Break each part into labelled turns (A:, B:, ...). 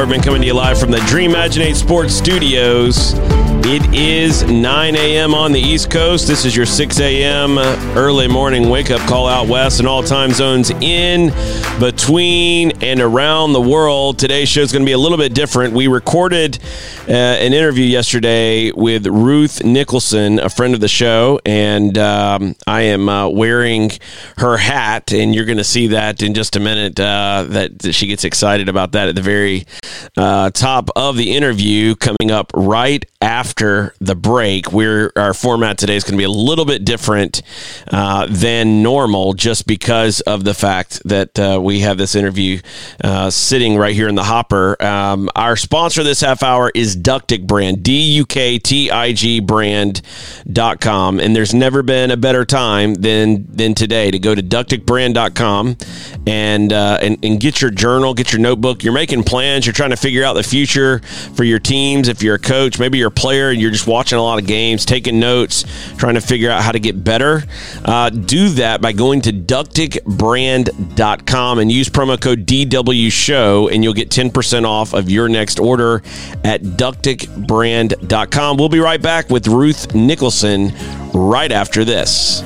A: Workman coming to you live from the Dream Imaginate Sports Studios. It is 9 a.m. on the East Coast. This is your 6 a.m. early morning wake up call out west and all time zones in, between, and around the world. Today's show is going to be a little bit different. We recorded uh, an interview yesterday with Ruth Nicholson, a friend of the show, and um, I am uh, wearing her hat, and you're going to see that in just a minute. Uh, that, that she gets excited about that at the very uh, top of the interview coming up right after the break. We're our format today is going to be a little bit different uh, than normal, just because of the fact that we have this interview sitting right here in the hopper. Um, our sponsor this half hour is Duktig Brand, D U K T I G brand.com. And there's never been a better time than than today to go to duktigbrand.com and, uh, and, and get your journal, get your notebook. You're making plans, you're trying to figure out the future for your teams. If you're a coach, maybe you're a player and you're just watching a lot of games, taking notes, trying to figure out how to get better, uh, do that by going to duktigbrand.com and use promo code DW Show, and you'll get 10% off of your next order at duktigbrand.com. We'll be right back with Ruth Nicholson right after this.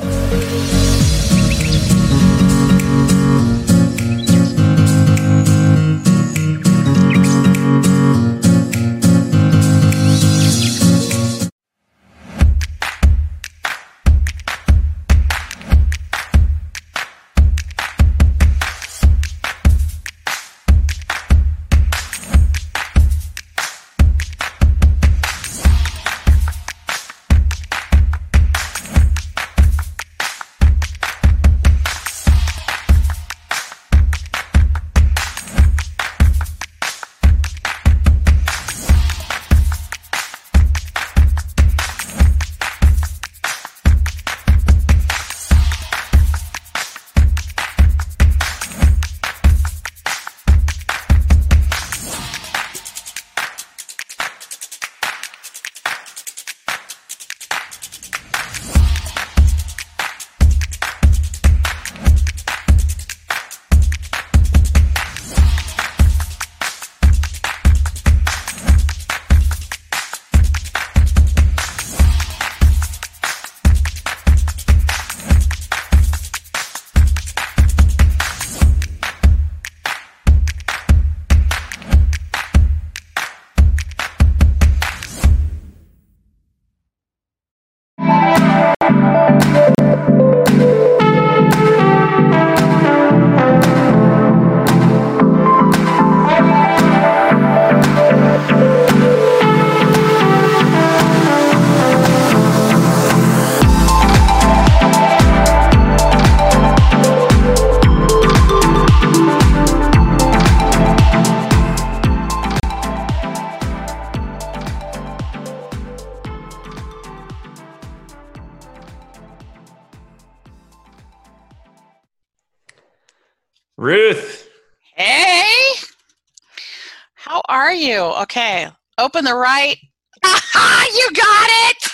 B: Okay, open the right. you got it.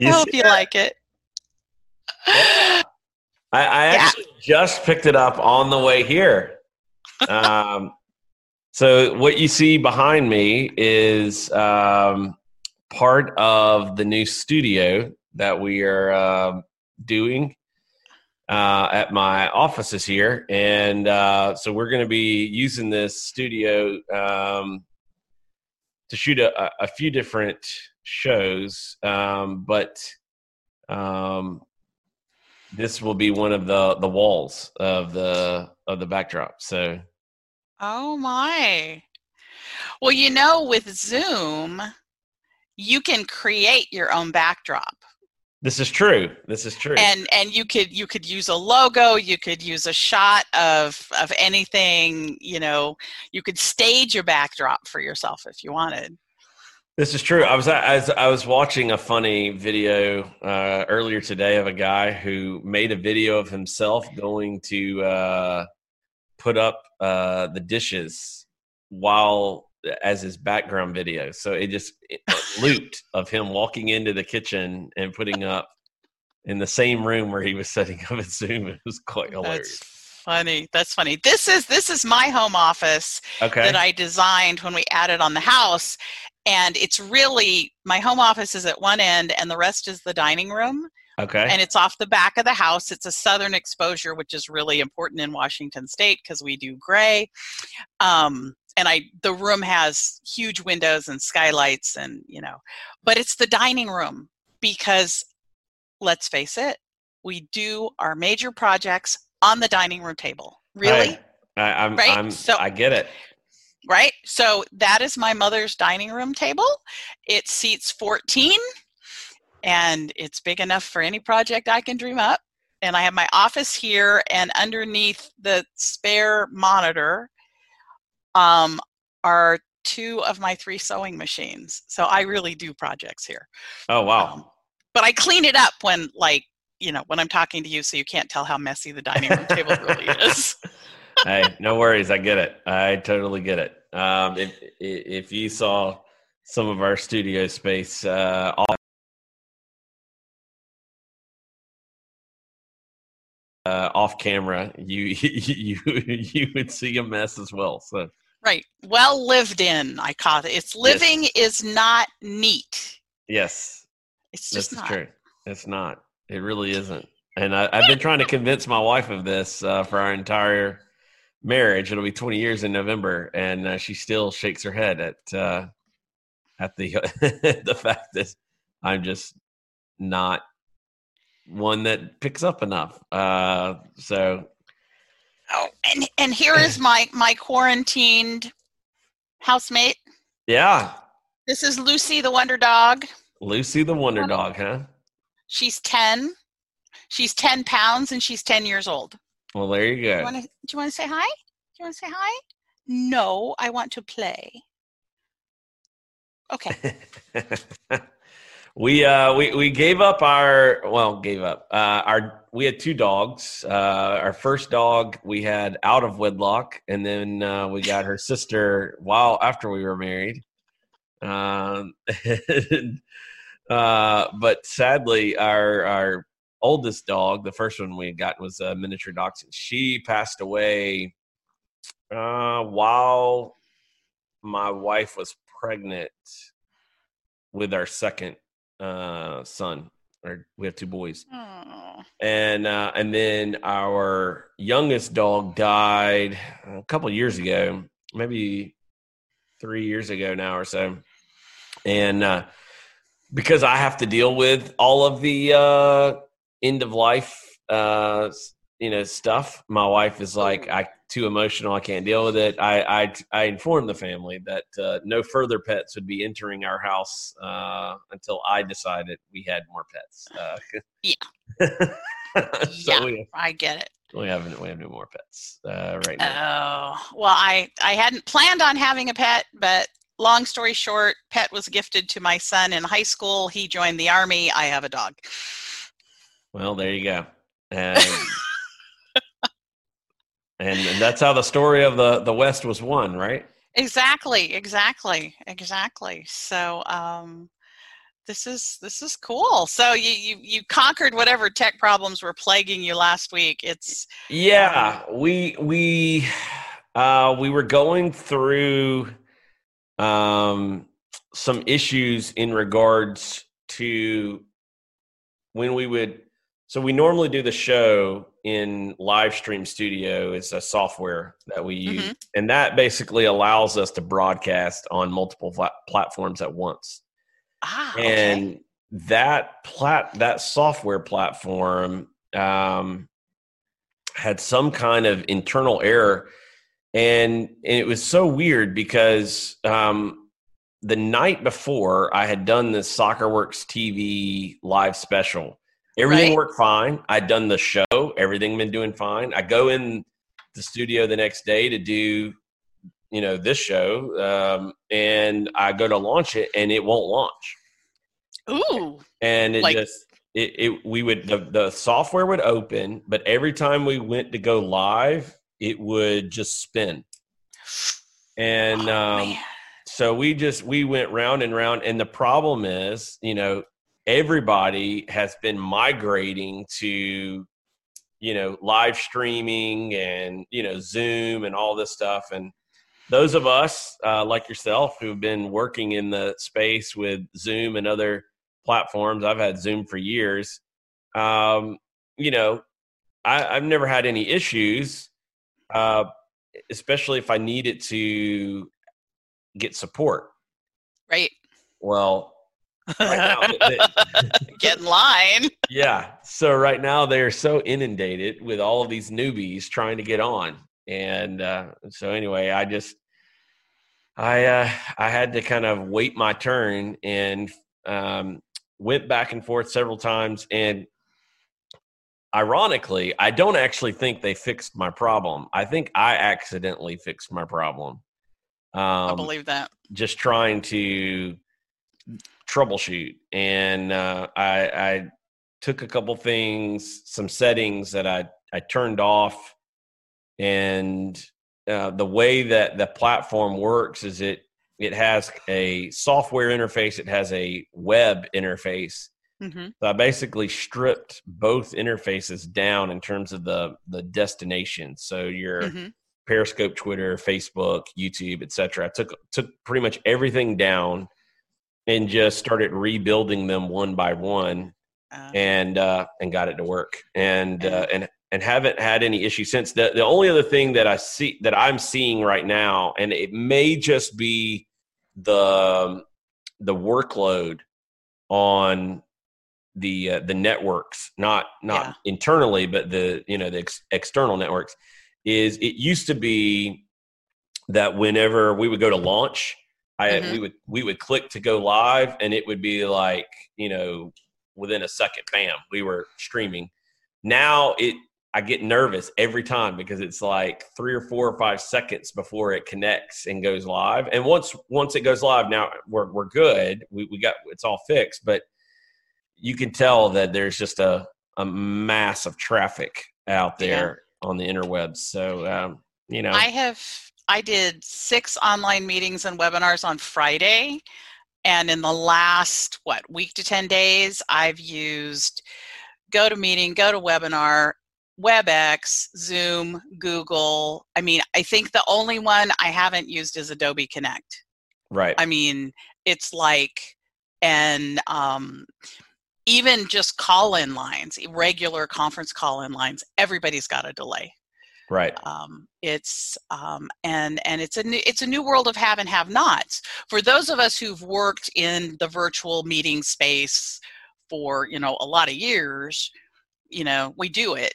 B: I hope you
A: that?
B: like it.
A: I, I
B: Yeah.
A: actually just picked it up on the way here. Um, so what you see behind me is um, part of the new studio that we are um doing uh, at my offices here, and uh, so we're going to be using this studio um, to shoot a, a- few different shows, um, but um, this will be one of the the walls of the of the backdrop. So
B: Oh my. Well, you know, with Zoom, you can create your own backdrop.
A: This is true. This is true.
B: and and you could you could use a logo you could use a shot of of anything you know you could stage your backdrop for yourself if you wanted
A: This is true. I was I was, I was watching a funny video uh, earlier today of a guy who made a video of himself going to uh, put up uh, the dishes while as his background video. So it just it looped of him walking into the kitchen and putting up in the same room where he was setting up his Zoom. It was quite hilarious.
B: that's funny. That's funny. This is this is my home office
A: Okay.
B: that I designed when we added on the house. And it's really my home office is at one end and the rest is the dining room.
A: Okay.
B: And it's off the back of the house. It's a southern exposure, which is really important in Washington state because we do gray. Um, and I the room has huge windows and skylights and you know, but it's the dining room because let's face it, we do our major projects on the dining room table. Really?
A: I, I, I'm,
B: Right?
A: I'm,
B: So-
A: I get it.
B: right? So that is my mother's dining room table. It seats 14 and it's big enough for any project I can dream up. And I have my office here, and underneath the spare monitor um, are two of my three sewing machines. So I really do projects here.
A: Oh, wow.
B: Um, but I clean it up when, like, you know, when I'm talking to you, so you can't tell how messy the dining room table really is.
A: hey, no worries. I get it. I totally get it. Um, if if you saw some of our studio space uh, off, uh, off camera, you you you would see a mess as well. So
B: Right. Well lived in, I call it. It's living is not neat.
A: yes,
B: It's just not.
A: true. It's not. It really isn't. And I, I've been trying to convince my wife of this uh, for our entire marriage. It'll be 20 years in November, and uh, she still shakes her head at uh, at the the fact that I'm just not one that picks up enough. Uh, so
B: Oh, and and here is my my quarantined housemate.
A: yeah,
B: This is Lucy the Wonder Dog.
A: Lucy the Wonder Dog, huh?
B: She's 10. She's 10 pounds and she's 10 years old.
A: Well, there you go.
B: do you want to say hi? Do you want to say hi? No, I want to play. Okay.
A: we uh we we gave up our well gave up uh our we had two dogs. Uh our first dog we had out of wedlock and then uh we got her sister while after we were married. Um and, uh but sadly our our oldest dog the first one we gotten was a miniature dachshund. She passed away uh while my wife was pregnant with our second uh son or we have two boys.
B: Oh,
A: and uh and then our youngest dog died a couple years ago maybe three years ago now or so. And uh because i have to deal with all of the uh end of life uh you know stuff my wife is like i too emotional i can't deal with it i i, I informed the family that uh, no further pets would be entering our house uh until i decided we had more pets uh yeah so
B: Yeah.
A: we,
B: I get it.
A: we haven't we have no more pets uh right now
B: Oh, well, I I hadn't planned on having a pet, but long story short, pet was gifted to my son in high school. He joined the army. I have a dog.
A: Well, there you go. and and that's how the story of the the West was won, right?
B: Exactly, exactly, exactly. So, um, this is this is cool. So you you you conquered whatever tech problems were plaguing you last week. It's
A: Yeah, we we uh we were going through um some issues in regards to when we would so we normally do the show in live stream studio it's a software that we use
B: Mhm.
A: and that basically allows us to broadcast on multiple pla- platforms at once
B: ah okay.
A: and that plat that software platform um, had some kind of internal error and, and it was so weird because um, the night before i had done this soccerworks tv live special everything
B: Right.
A: worked fine. I'd done the show. Everything been doing fine. I go in the studio the next day to do you know this show um, and i go to launch it and it won't launch.
B: Ooh,
A: and it
B: Like-
A: just it, it we would the, the software would open but every time we went to go live it would just spin. And
B: Oh,
A: um so we just we went round and round and the problem is you know everybody has been migrating to you know live streaming and you know Zoom and all this stuff. And those of us uh, like yourself who've been working in the space with Zoom and other platforms, I've had Zoom for years. Um, you know, I, have never had any issues, uh, especially if I needed to get support.
B: Right.
A: Well, right now,
B: get in line.
A: Yeah. So right now they're so inundated with all of these newbies trying to get on, and uh, so anyway, I just I uh, I had to kind of wait my turn and um, went back and forth several times and ironically, I don't actually think they fixed my problem. I think I accidentally fixed my problem.
B: Um, I believe that.
A: Just trying to troubleshoot, and uh, I, I took a couple things, some settings that I I turned off, and uh, the way that the platform works is it it has a software interface, it has a web interface, Mm-hmm. So I basically stripped both interfaces down in terms of the the destination. So your mm-hmm. Periscope, Twitter, Facebook, YouTube, etc. I took took pretty much everything down and just started rebuilding them one by one, uh, and uh, and got it to work. And uh, and and haven't had any issues since. The the only other thing that I see that I'm seeing right now, and it may just be the the workload on the uh, the networks, not not yeah. internally, but the you know the ex- external networks, is it used to be that whenever we would go to launch, I mm-hmm. we would we would click to go live, and it would be like you know within a second, bam, we were streaming. Now it I get nervous every time because it's like three or four or five seconds before it connects and goes live. And once once it goes live, now we're we're good. We we got it's all fixed, but you can tell that there's just a, a mass of traffic out there yeah. on the interwebs. So, um, you know,
B: I have, I did six online meetings and webinars on Friday. And in the last, what, week to 10 days, I've used GoToMeeting, GoToWebinar, WebEx, Zoom, Google. I mean, I think the only one I haven't used is Adobe Connect.
A: Right.
B: I mean, it's like, and um, even just call in lines, regular conference call in lines, everybody's got a delay.
A: Right.
B: Um, it's um, and and it's a new it's a new world of have and have nots. For those of us who've worked in the virtual meeting space for you know a lot of years, you know we do it.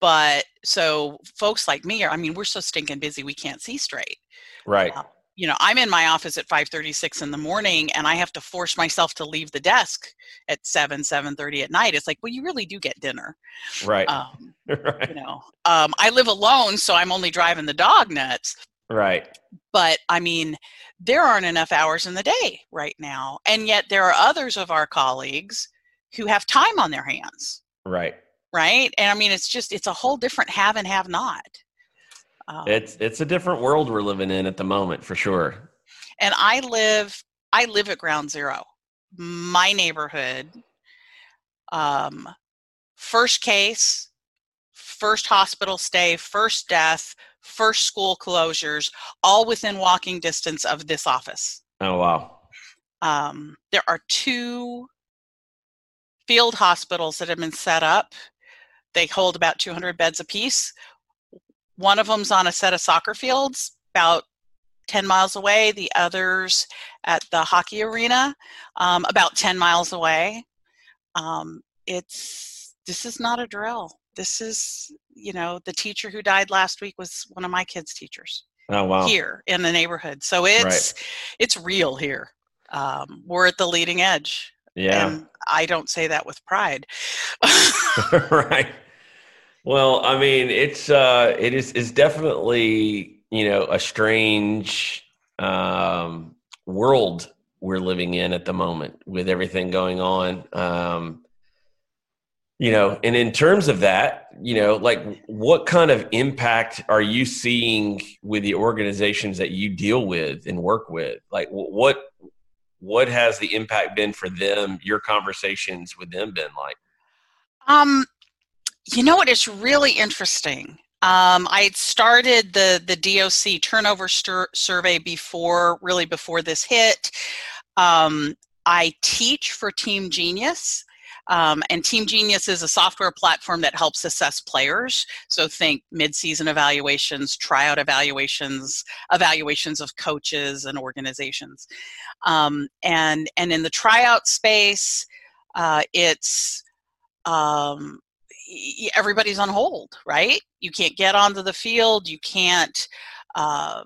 B: But so folks like me, are, I mean, we're so stinking busy we can't see straight.
A: Right. Uh,
B: you know i'm in my office at 5.36 in the morning and i have to force myself to leave the desk at 7 7.30 at night. It's like well you really do get dinner.
A: Right, um,
B: right. you know um, i live alone so i'm only driving the dog nuts.
A: Right.
B: But i mean there aren't enough hours in the day right now and yet there are others of our colleagues who have time on their hands.
A: Right.
B: Right? And i mean it's just it's a whole different have and have not
A: um, it's it's a different world we're living in at the moment for sure.
B: And I live I live at Ground Zero. My neighborhood, um, first case, first hospital stay, first death, first school closures, all within walking distance of this office.
A: Oh wow!
B: Um, there are two field hospitals that have been set up. They hold about 200 beds apiece. One of them's on a set of soccer fields about 10 miles away, the others at the hockey arena um, about 10 miles away. Um, it's this is not a drill. This is, you know, the teacher who died last week was one of my kids' teachers.
A: Oh wow!
B: Here in the neighborhood, so it's right. it's real here. Um, we're at the leading edge.
A: Yeah,
B: and I don't say that with pride.
A: right. Well, I mean, it's uh, it is is definitely you know a strange um, world we're living in at the moment with everything going on. Um, you know, and in terms of that, you know, like what kind of impact are you seeing with the organizations that you deal with and work with? Like, what what has the impact been for them? Your conversations with them been like?
B: Um, You know what? It's really interesting. Um, I had started the the DOC turnover survey before, really before this hit. Um, I teach for Team Genius. Um, and Team Genius is a software platform that helps assess players. So think mid-season evaluations, tryout evaluations, evaluations of coaches and organizations. Um, and and in the tryout space, uh, it's um, everybody's on hold, right? You can't get onto the field. You can't. Uh,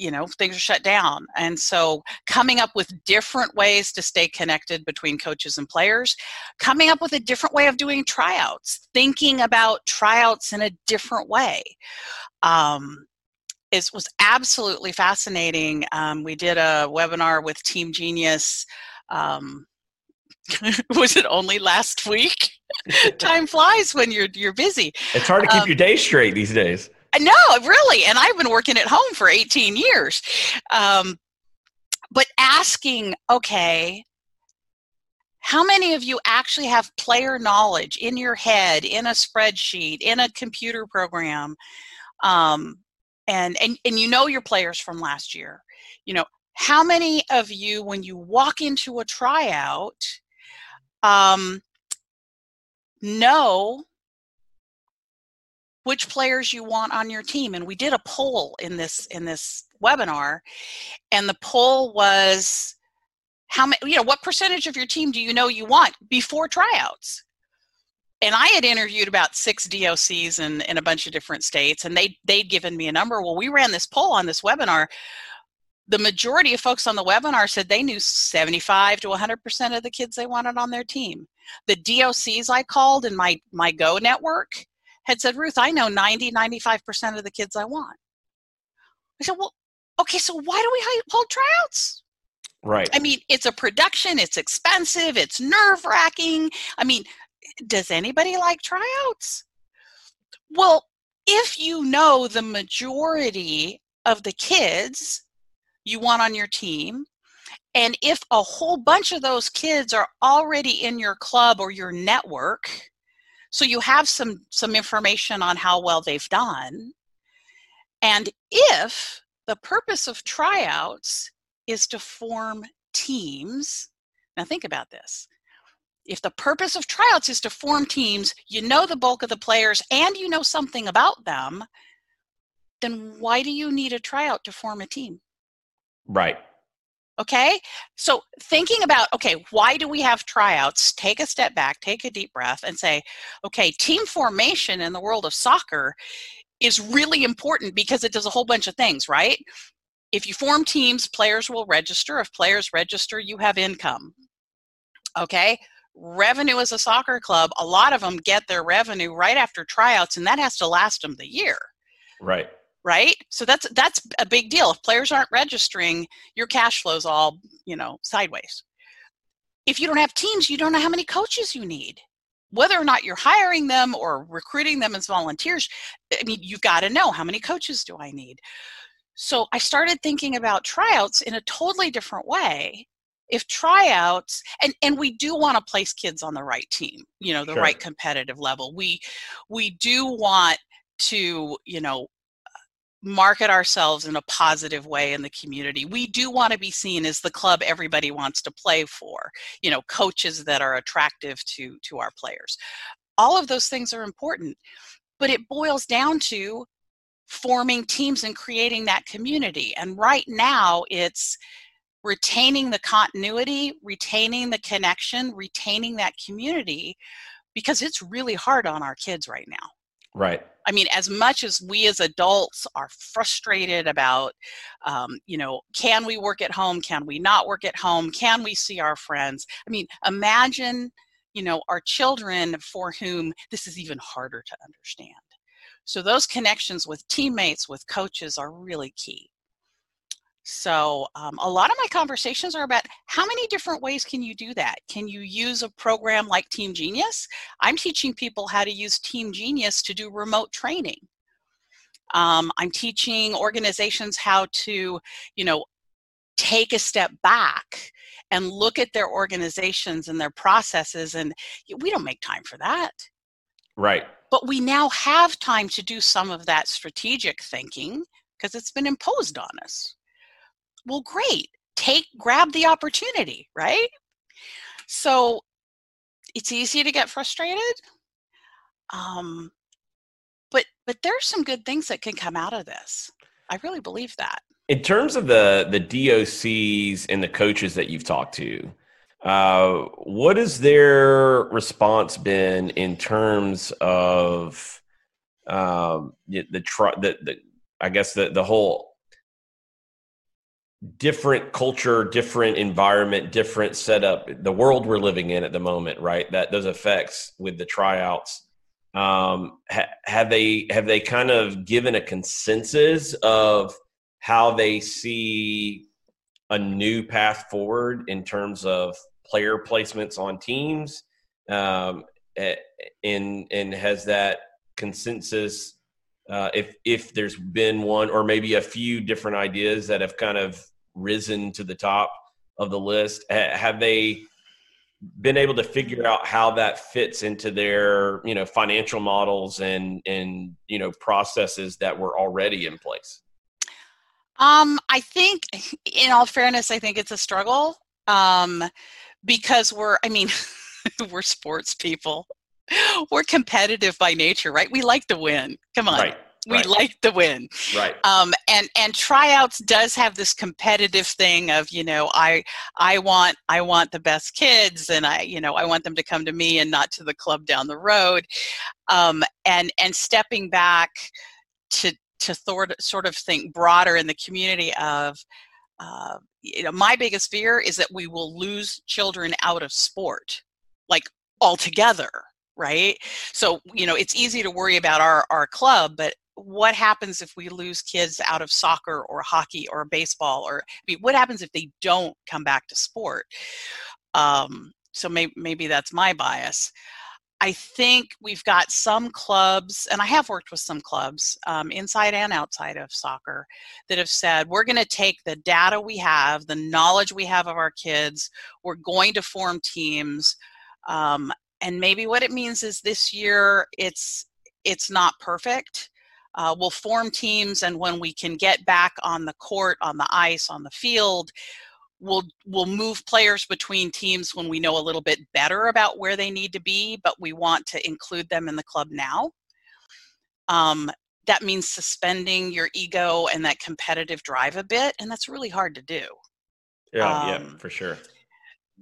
B: you know things are shut down and so coming up with different ways to stay connected between coaches and players coming up with a different way of doing tryouts thinking about tryouts in a different way um, it was absolutely fascinating um, we did a webinar with team genius um, was it only last week time flies when you're you're busy
A: it's hard to keep um, your day straight these days
B: no, really. And I've been working at home for 18 years. Um, but asking, okay, how many of you actually have player knowledge in your head, in a spreadsheet, in a computer program? Um, and, and, and you know your players from last year. You know, how many of you, when you walk into a tryout, um, know which players you want on your team and we did a poll in this in this webinar and the poll was how many you know what percentage of your team do you know you want before tryouts? And i had interviewed about six docs in, in a bunch of different states and they they'd given me a number. Well we ran this poll on this webinar the majority of folks on the webinar said they knew 75 to 100% of the kids they wanted on their team the docs i called in my my go network had said, Ruth, I know 90, 95% of the kids I want. I said, well, okay, so why do we hold tryouts?
A: Right.
B: I mean, it's a production, it's expensive, it's nerve wracking. I mean, does anybody like tryouts? Well, if you know the majority of the kids you want on your team, and if a whole bunch of those kids are already in your club or your network, so you have some some information on how well they've done. And if the purpose of tryouts is to form teams, now think about this. If the purpose of tryouts is to form teams, you know the bulk of the players and you know something about them, then why do you need a tryout to form a team?
A: Right.
B: Okay. So thinking about, okay, why do we have tryouts? Take a step back, take a deep breath, and say, okay, team formation in the world of soccer is really important because it does a whole bunch of things, right? If you form teams, players will register. If players register, you have income. Okay. Revenue as a soccer club, a lot of them get their revenue right after tryouts, and that has to last them the year.
A: Right
B: right? So that's that's a big deal. If players aren't registering your cash flows all you know sideways. If you don't have teams you don't know how many coaches you need. Whether or not you're hiring them or recruiting them as volunteers i mean you've got to know how many coaches do i need. So i started thinking about tryouts in a totally different way. If tryouts and and we do want to place kids on the right team you know the sure. right competitive level. We we do want to you know market ourselves in a positive way in the community. We do want to be seen as the club everybody wants to play for, you know, coaches that are attractive to to our players. All of those things are important, but it boils down to forming teams and creating that community. And right now it's retaining the continuity, retaining the connection, retaining that community because it's really hard on our kids right now.
A: Right.
B: I mean, as much as we as adults are frustrated about, um, you know, can we work at home? Can we not work at home? Can we see our friends? I mean, imagine, you know, our children for whom this is even harder to understand. So those connections with teammates, with coaches are really key. So um, a lot of my conversations are about how many different ways can you do that? Can you use a program like Team Genius? I'm teaching people how to use Team Genius to do remote training. Um, I'm teaching organizations how to, you know, take a step back and look at their organizations and their processes and we don't make time for that
A: right
B: but we now have time to do some of that strategic thinking because it's been imposed on us. Well, great. Take grab the opportunity, right? So it's easy to get frustrated. Um, but but there's some good things that can come out of this. I really believe that.
A: In terms of the the DOCs and the coaches that you've talked to, uh, what has their response been in terms of um, the the, the, the I guess the the whole different culture, different environment, different setup, the world we're living in at the moment, right? That those effects with the tryouts. Um, ha- have they have they kind of given a consensus of how they see a new path forward in terms of player placements on teams? Um, and and has that consensus uh, if if there's been one or maybe a few different ideas that have kind of risen to the top of the list, have they been able to figure out how that fits into their you know financial models and and you know processes that were already in place?
B: Um, I think, in all fairness, I think it's a struggle um, because we're. I mean, we're sports people we're competitive by nature, right? We like to win. Come on.
A: Right.
B: We
A: right.
B: like to win.
A: Right.
B: Um, and and tryouts does have this competitive thing of you know I I want I want the best kids and I you know I want them to come to me and not to the club down the road, um, and and stepping back to to sort sort of think broader in the community of uh, you know my biggest fear is that we will lose children out of sport like altogether right? So you know it's easy to worry about our our club but what happens if we lose kids out of soccer or hockey or baseball or I mean, what happens if they don't come back to sport? Um, so maybe, maybe that's my bias. I think we've got some clubs and i have worked with some clubs um, inside and outside of soccer that have said we're going to take the data we have the knowledge we have of our kids we're going to form teams um, and maybe what it means is this year it's it's not perfect. Uh, we'll form teams and when we can get back on the court on the ice on the field we'll we'll move players between teams when we know a little bit better about where they need to be but we want to include them in the club now. Um, that means suspending your ego and that competitive drive a bit and that's really hard to do.
A: Yeah um, yeah for sure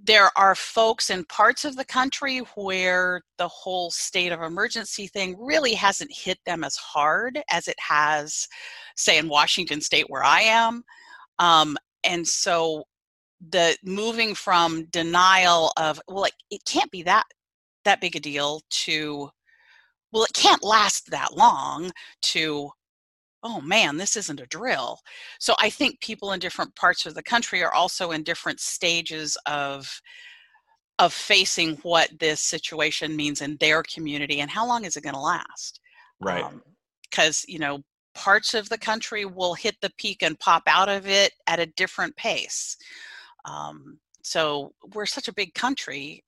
B: there are folks in parts of the country where the whole state of emergency thing really hasn't hit them as hard as it has, say, in Washington state where I am. Um, and so the moving from denial of, well, it, it can't be that that big a deal to well it can't last that long to oh man, this isn't a drill. So I think people in different parts of the country are also in different stages of of facing what this situation means in their community and how long is it going to last.
A: Right.
B: Because, um, you know, parts of the country will hit the peak and pop out of it at a different pace. Um, so we're such a big country.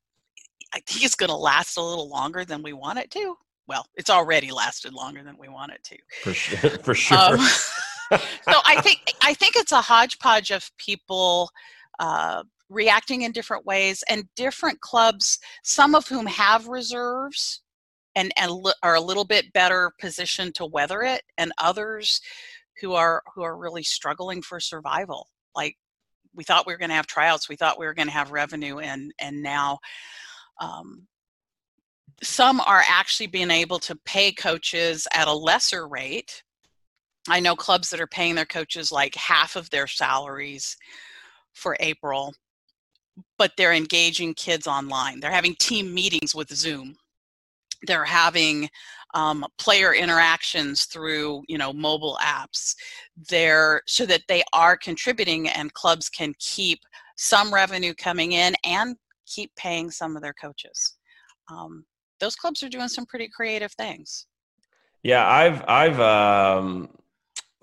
B: I think it's going to last a little longer than we want it to well, it's already lasted longer than we want it to.
A: For sure. For sure. Um,
B: so I think I think it's a hodgepodge of people uh, reacting in different ways and different clubs, some of whom have reserves and and are a little bit better positioned to weather it, and others who are who are really struggling for survival. Like we thought we were going to have tryouts, we thought we were going to have revenue, and and now um, some are actually being able to pay coaches at a lesser rate. I know clubs that are paying their coaches like half of their salaries for April, but they're engaging kids online. They're having team meetings with Zoom. They're having um, player interactions through you know mobile apps. They're so that they are contributing and clubs can keep some revenue coming in and keep paying some of their coaches. Um, those clubs are doing some pretty creative things.
A: Yeah, I've I've um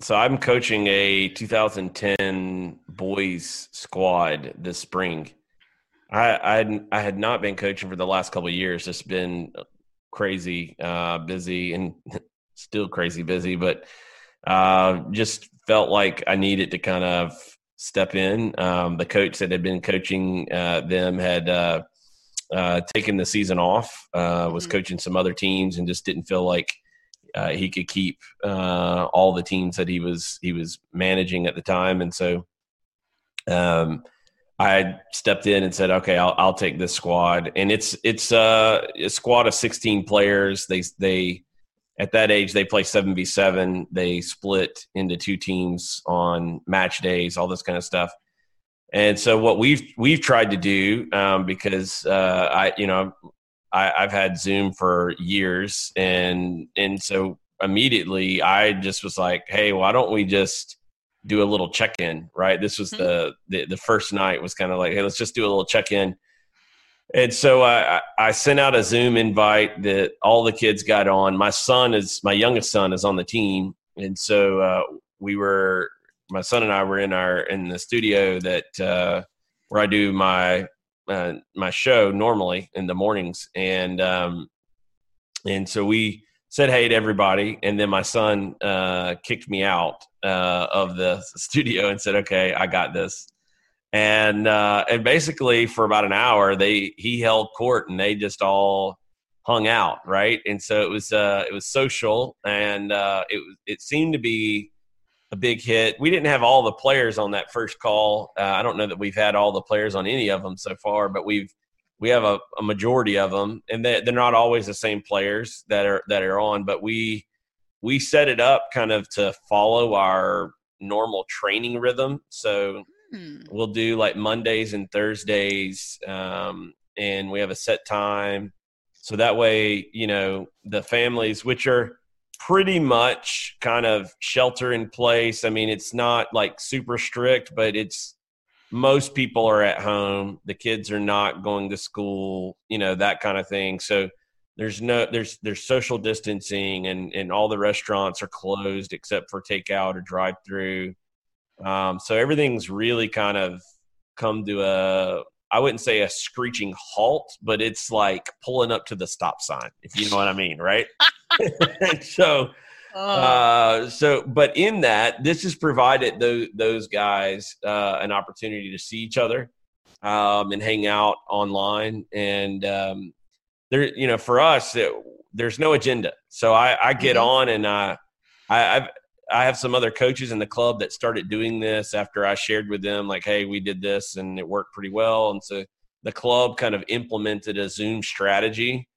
A: so I'm coaching a 2010 boys squad this spring. I I I had not been coaching for the last couple years. It's been crazy uh, busy and still crazy busy, but uh, just felt like I needed to kind of step in. Um, the coach that had been coaching uh, them had uh, uh, taken the season off, uh, was mm-hmm. coaching some other teams, and just didn't feel like uh, he could keep uh, all the teams that he was he was managing at the time, and so um, I stepped in and said, "Okay, I'll, I'll take this squad." And it's it's uh, a squad of sixteen players. They they at that age they play seven v seven. They split into two teams on match days, all this kind of stuff. And so what we've we've tried to do um, because uh, I you know I, I've had Zoom for years, and and so immediately I just was like, hey, why don't we just do a little check in? Right. This was mm-hmm. the, the the first night was kind of like, hey, let's just do a little check in. And so I, I sent out a Zoom invite that all the kids got on. My son is my youngest son is on the team, and so uh, we were my son and I were in our in the studio that uh, where I do my uh, my show normally in the mornings, and um, and so we said hey to everybody, and then my son uh, kicked me out uh, of the studio and said, "Okay, I got this." And uh, and basically for about an hour, they he held court, and they just all hung out, right? And so it was uh, it was social, and uh, it it seemed to be a big hit. We didn't have all the players on that first call. Uh, I don't know that we've had all the players on any of them so far, but we've we have a, a majority of them, and they, they're not always the same players that are that are on. But we we set it up kind of to follow our normal training rhythm. So hmm. we'll do like Mondays and Thursdays, um, and we have a set time. So that way, you know, the families, which are pretty much kind of shelter in place. I mean, it's not like super strict, but it's most people are at home. The kids are not going to school, you know, that kind of thing. So there's no there's there's social distancing and and all the restaurants are closed except for takeout or drive through. Um, so everything's really kind of come to a I wouldn't say a screeching halt, but it's like pulling up to the stop sign, if you know what I mean, right? so, oh. uh, so, but in that, this has provided those those guys uh, an opportunity to see each other um, and hang out online. And um, there, you know, for us, it, there's no agenda. So I, I get mm-hmm. on and I, I, I've, I have some other coaches in the club that started doing this after I shared with them, like, hey, we did this and it worked pretty well. And so the club kind of implemented a Zoom strategy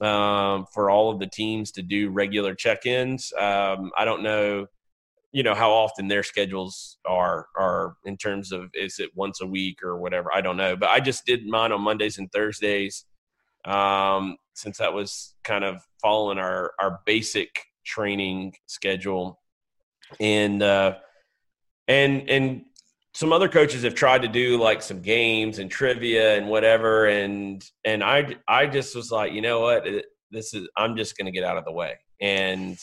A: um, for all of the teams to do regular check-ins. Um, I don't know, you know, how often their schedules are are in terms of is it once a week or whatever. I don't know, but I just did mine on Mondays and Thursdays um, since that was kind of following our our basic training schedule, and uh, and and some other coaches have tried to do like some games and trivia and whatever. And and i i just was like you know what? This is i'm just gonna get out of the way. And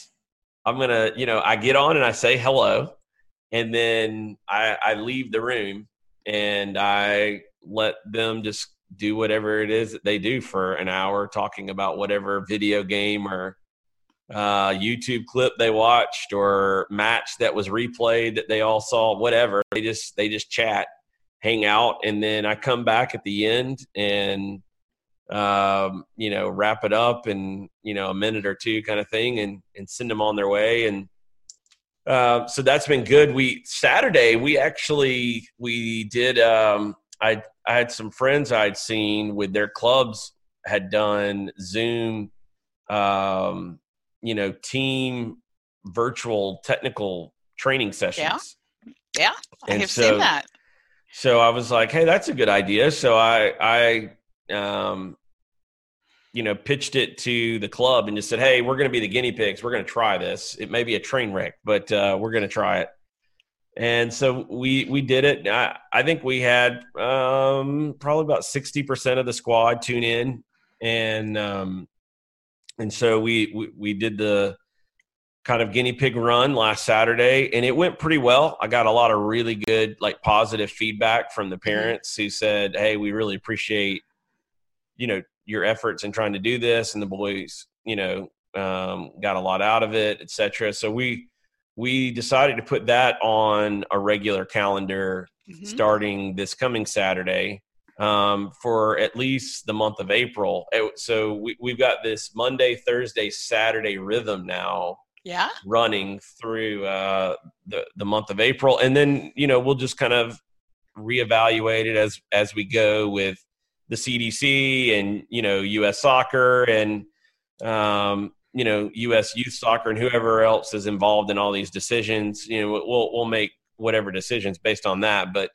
A: i'm gonna you know i get on and i say hello. And then i i leave the room and i let them just do whatever it is that they do for an hour talking about whatever video game or uh, YouTube clip they watched or match that was replayed that they all saw, whatever. They just they just chat, hang out, and then I come back at the end and um, you know wrap it up and you know a minute or two kind of thing and and send them on their way and uh, so that's been good. We Saturday we actually we did. Um, I I had some friends I'd seen with their clubs had done Zoom um, you know team virtual technical training sessions.
B: Yeah, yeah, I have so, seen that.
A: So I was like, hey, that's a good idea. So I I um you know pitched it to the club and just said, hey, we're going to be the guinea pigs. We're going to try this. It may be a train wreck, but uh, we're going to try it. And so we we did it. I, I think we had um, probably about sixty percent of the squad tune in, and um, and so we, we, we did the kind of guinea pig run last Saturday, and it went pretty well. I got a lot of really good, like positive feedback from the mm-hmm. parents who said, "Hey, we really appreciate." You know, your efforts in trying to do this, and the boys, you know, um, got a lot out of it, etc. So we we decided to put that on a regular calendar mm-hmm. starting this coming Saturday um, for at least the month of April. So we, we've got this Monday, Thursday, Saturday rhythm now.
B: Yeah.
A: Running through uh, the the month of April, and then you know we'll just kind of reevaluate it as as we go with the CDC and you know U.S. Soccer and um, you know U.S. Youth Soccer and whoever else is involved in all these decisions. You know we'll we'll make whatever decisions based on that, but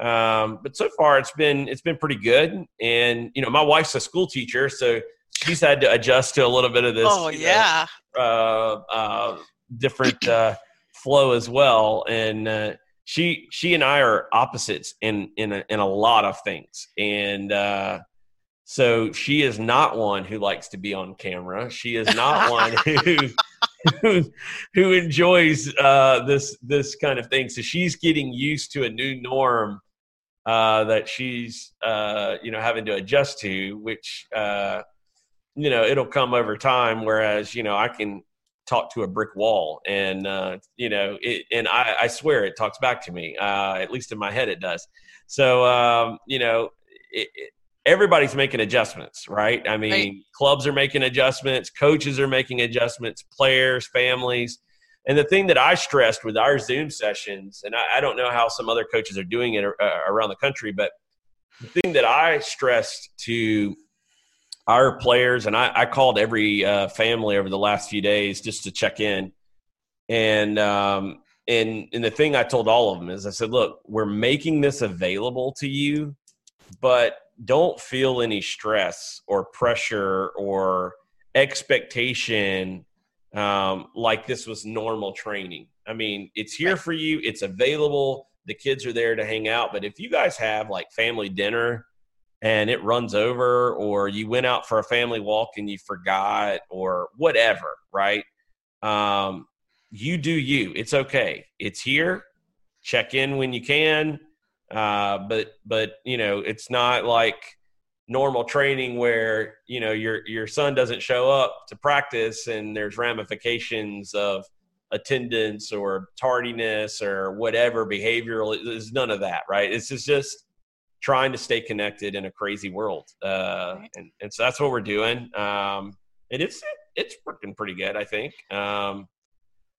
A: um, but so far, it's been it's been pretty good. And you know, my wife's a school teacher, so she's had to adjust to a little bit of this.
B: Oh yeah,
A: know, uh, uh, different uh, flow as well. And uh, she she and I are opposites in in a, in a lot of things. And uh, so she is not one who likes to be on camera. She is not one who. Who, enjoys uh, this this kind of thing. So she's getting used to a new norm uh, that she's uh, you know having to adjust to, which uh, you know it'll come over time. Whereas you know I can talk to a brick wall, and uh, you know, it, and I, I, swear it talks back to me. Uh, at least in my head, it does. So um, you know, it, it, everybody's making adjustments, right? I mean, right. clubs are making adjustments, coaches are making adjustments, players, families. And the thing that I stressed with our Zoom sessions, and I, I don't know how some other coaches are doing it uh, around the country, but the thing that I stressed to our players, and I, I called every uh, family over the last few days just to check in, and um, and and the thing I told all of them is I said, look, we're making this available to you, but don't feel any stress or pressure or expectation um, like this was normal training. I mean, it's here for you, it's available. The kids are there to hang out. But if you guys have like family dinner and it runs over, or you went out for a family walk and you forgot, or whatever, right? Um, you do you. It's okay. It's here. Check in when you can. Uh, but but you know, it's not like normal training where you know your your son doesn't show up to practice and there's ramifications of attendance or tardiness or whatever behavioral there's none of that right? It's just, just trying to stay connected in a crazy world. Uh, and, and so that's what we're doing. Um, and it's it's working pretty good i think. Um,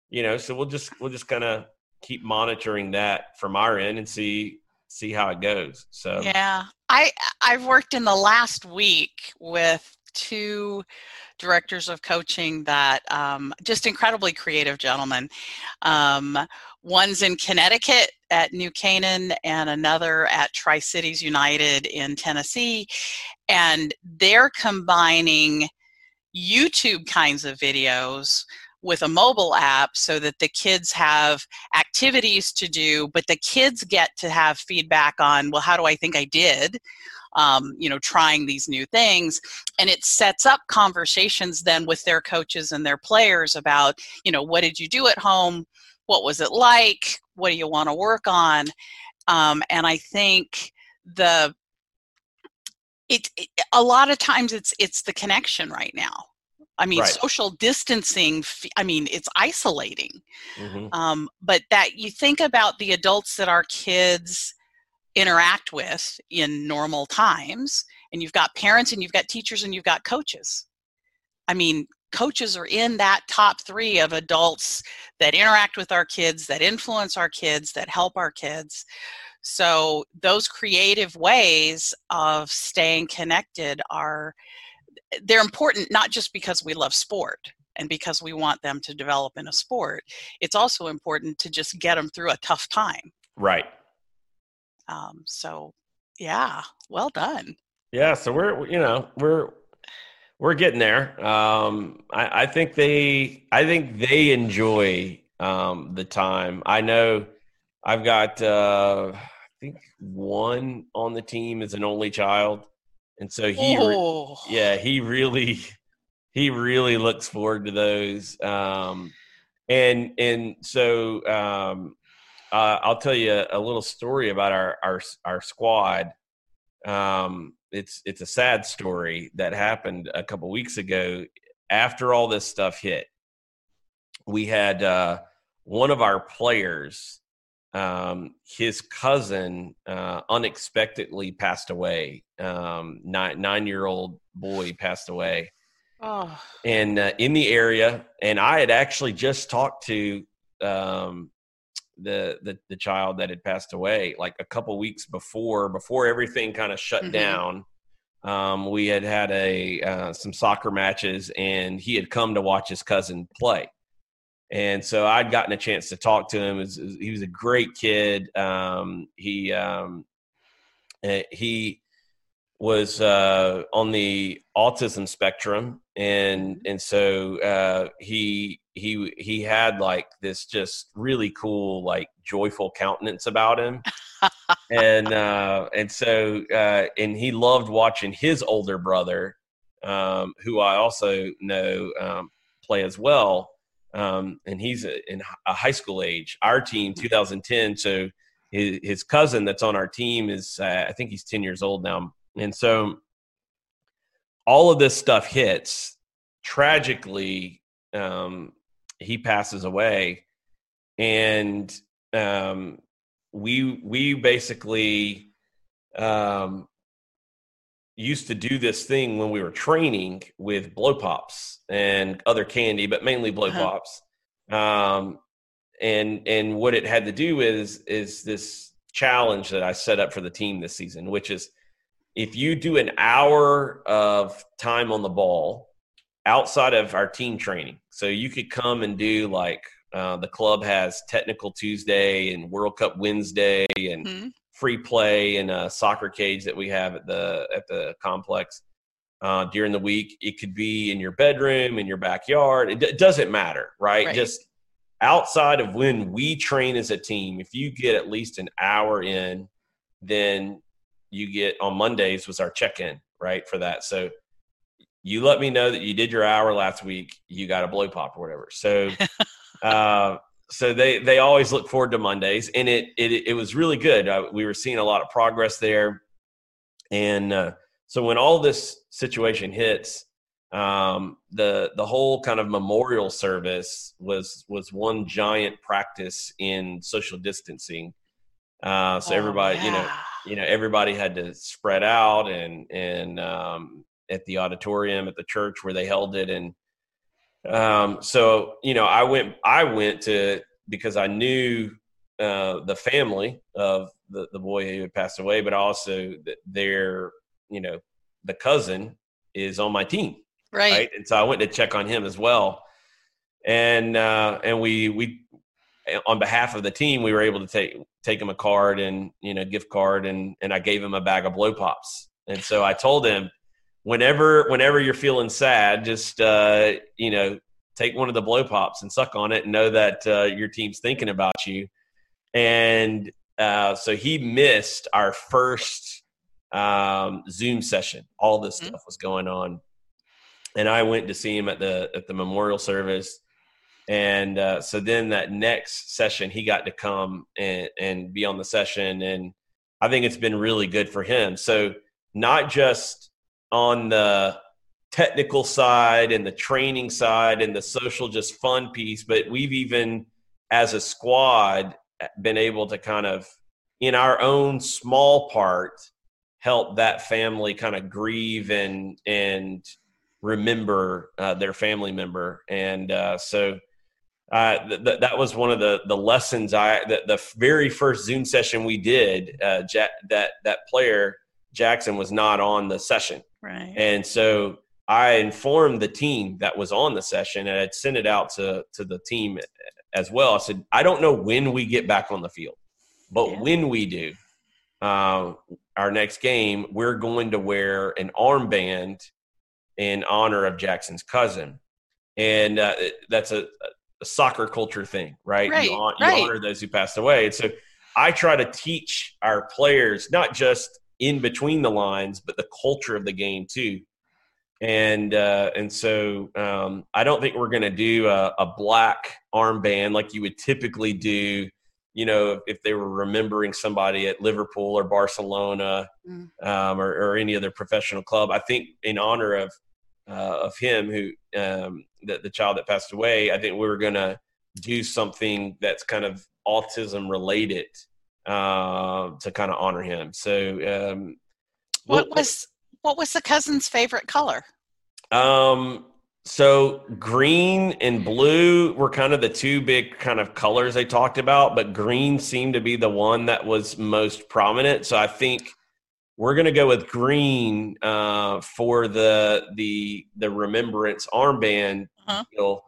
A: you know so we'll just we'll just kind of keep monitoring that from our end and see see how it goes. So
B: yeah, I I've worked in the last week with two directors of coaching that um, just incredibly creative gentlemen. Um, one's in Connecticut at New Canaan, and another at Tri Cities United in Tennessee, and they're combining YouTube kinds of videos with a mobile app so that the kids have activities to do, but the kids get to have feedback on, well, how do I think I did? Um, you know, trying these new things. And it sets up conversations then with their coaches and their players about, you know, what did you do at home? What was it like? What do you want to work on? Um, and I think the it, it, a lot of times it's it's the connection right now I mean, right. social distancing, I mean, it's isolating. Mm-hmm. Um, but that you think about the adults that our kids interact with in normal times, and you've got parents and you've got teachers and you've got coaches. I mean, coaches are in that top three of adults that interact with our kids, that influence our kids, that help our kids. So, those creative ways of staying connected are they're important not just because we love sport and because we want them to develop in a sport it's also important to just get them through a tough time.
A: Right.
B: Um, so yeah well done.
A: Yeah so we're you know we're we're getting there. Um, I, I, think they i think they enjoy um, the time. I know i've got uh, i think one on the team is an only child and so he, oh. yeah, he really, he really looks forward to those. Um, and and so um, uh, I'll tell you a, a, little story about our our our squad. um, it's it's a sad story that happened a couple weeks ago. After all this stuff hit, we had uh, one of our players, um, his cousin, uh, unexpectedly passed away. Um, nine nine year old boy passed away. Oh. And uh, in the area, and I had actually just talked to um, the, the the child that had passed away like a couple weeks before before everything kind of shut mm-hmm. down um, we had had a uh, some soccer matches and he had come to watch his cousin play and so i'd gotten a chance to talk to him. He was a great kid. Um, he um, eh, he was uh, on the autism spectrum. And and so uh, he he he had like this just really cool like joyful countenance about him. And uh and so uh and he loved watching his older brother um who i also know um play as well um and he's a, in a high school age. Our team 2010 so his, his cousin that's on our team is uh, i think he's 10 years old now. And so all of this stuff hits. Tragically um he passes away, and um, we we basically um, used to do this thing when we were training with blow pops and other candy, but mainly blow uh-huh. pops. Um, and and what it had to do is is this challenge that I set up for the team this season, which is if you do an hour of time on the ball outside of our team training. So you could come and do like uh, the club has technical Tuesday and World Cup Wednesday and mm-hmm. Free play and a soccer cage that we have at the at the complex uh, during the week. It could be in your bedroom, in your backyard. It, d- it doesn't matter, right? right? Just outside of when we train as a team, if you get at least an hour in, then you get on Mondays was our check in, right? For that. So you let me know that you did your hour last week. You got a blow pop or whatever. So, uh, so they they always look forward to Mondays, and it it it was really good. Uh, we were seeing a lot of progress there, and uh, so when all this situation hits, um, the the whole kind of memorial service was was one giant practice in social distancing. Uh, so oh, everybody, yeah. you know, you know, everybody had to spread out and and um, at the auditorium at the church where they held it and um, so you know i went i went to because i knew uh, the family of the, the boy who had passed away but also their you know the cousin is on my team
B: right, right?
A: and so i went to check on him as well. And uh, and we we on behalf of the team we were able to take take him a card and you know gift card and and i gave him a bag of blow pops. And so i told him whenever whenever you're feeling sad, just uh, you know take one of the blow pops and suck on it and know that uh, your team's thinking about you. And uh, so he missed our first um, Zoom session. All this mm-hmm. stuff was going on, and I went to see him at the at the memorial service. And uh, so then that next session, he got to come and, and be on the session, and I think it's been really good for him. So not just on the technical side and the training side and the social just fun piece but we've even as a squad been able to kind of in our own small part help that family kind of grieve and and remember uh, their family member and uh, so uh, th- th- that was one of the the lessons I the, the very first Zoom session we did. Uh, that that player Jackson was not on the session,
B: Right.
A: And so I informed the team that was on the session and I'd sent it out to, to the team as well. I said, I don't know when we get back on the field, but yeah. when we do, uh, our next game, we're going to wear an armband in honor of Jackson's cousin. And uh, that's a, a, soccer culture thing, right?
B: right,
A: you, you
B: right.
A: honor those who passed away. And so I try to teach our players not just in between the lines, but the culture of the game too. And uh, and so um, I don't think we're going to do a, a, black armband like you would typically do you know, if they were remembering somebody at Liverpool or Barcelona mm. um, or, or, any other professional club. I think in honor of uh, of him, who um, the, the child that passed away, I think we were going to do something that's kind of autism related uh, to kind of honor him. So, um,
B: what was what was the cousin's favorite color?
A: Um, so green and blue were kind of the two big kind of colors they talked about, but green seemed to be the one that was most prominent. So I think we're going to go with green uh, for the the the remembrance armband uh-huh. deal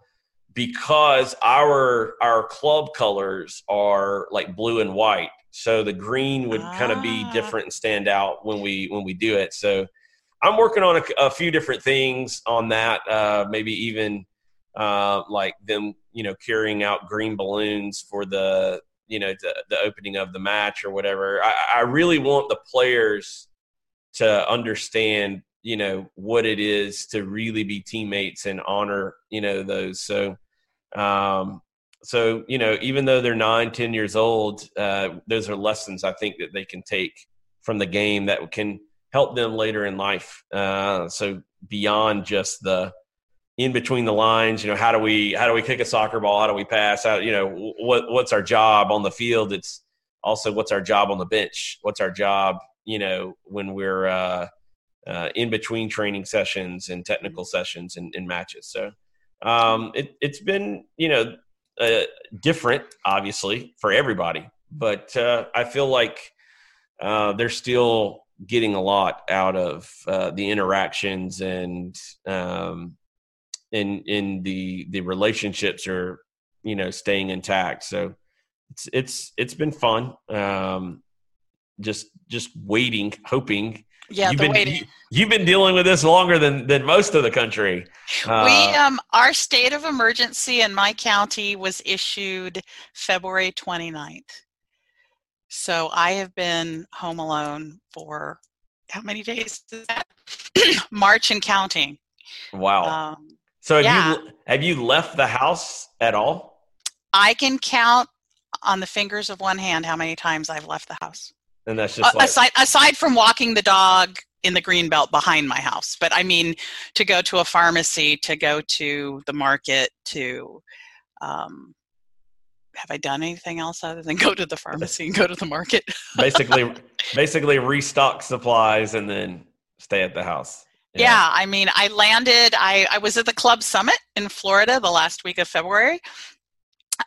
A: because our our club colors are like blue and white. So the green would ah. kind of be different and stand out when we when we do it. So I'm working on a, a few different things on that. Uh, maybe even uh, like them, you know, carrying out green balloons for the, you know, the, the opening of the match or whatever. I, I really want the players to understand, you know, what it is to really be teammates and honor, you know, those. So, um, so you know, even though they're nine, ten years old, uh, those are lessons I think that they can take from the game that can help them later in life. Uh, so beyond just the in between the lines, you know, how do we how do we kick a soccer ball? How do we pass? How you know what what's our job on the field? It's also what's our job on the bench? What's our job? You know, when we're uh, uh, in between training sessions and technical sessions and, and matches. So um, it, it's been you know uh, different, obviously, for everybody. But uh, I feel like uh, they're still getting a lot out of uh, the interactions and um, in in the the relationships are you know staying intact. So it's it's it's been fun. Um, just just waiting, hoping.
B: Yeah,
A: you've been,
B: waiting.
A: You, have been dealing with this longer than than most of the country.
B: Uh, we um our state of emergency in my county was issued February 29th. So I have been home alone for how many days is that? March and counting.
A: Wow. Um, so have yeah. you have you left the house at all?
B: I can count on the fingers of one hand how many times I've left the house.
A: And that's just uh,
B: like- aside aside from walking the dog in the green belt behind my house. But I mean, to go to a pharmacy, to go to the market, to um, have I done anything else other than go to the pharmacy and go to the market?
A: basically, basically restock supplies and then stay at the house.
B: Yeah. yeah, I mean, I landed. I, I was at the club summit in Florida the last week of February,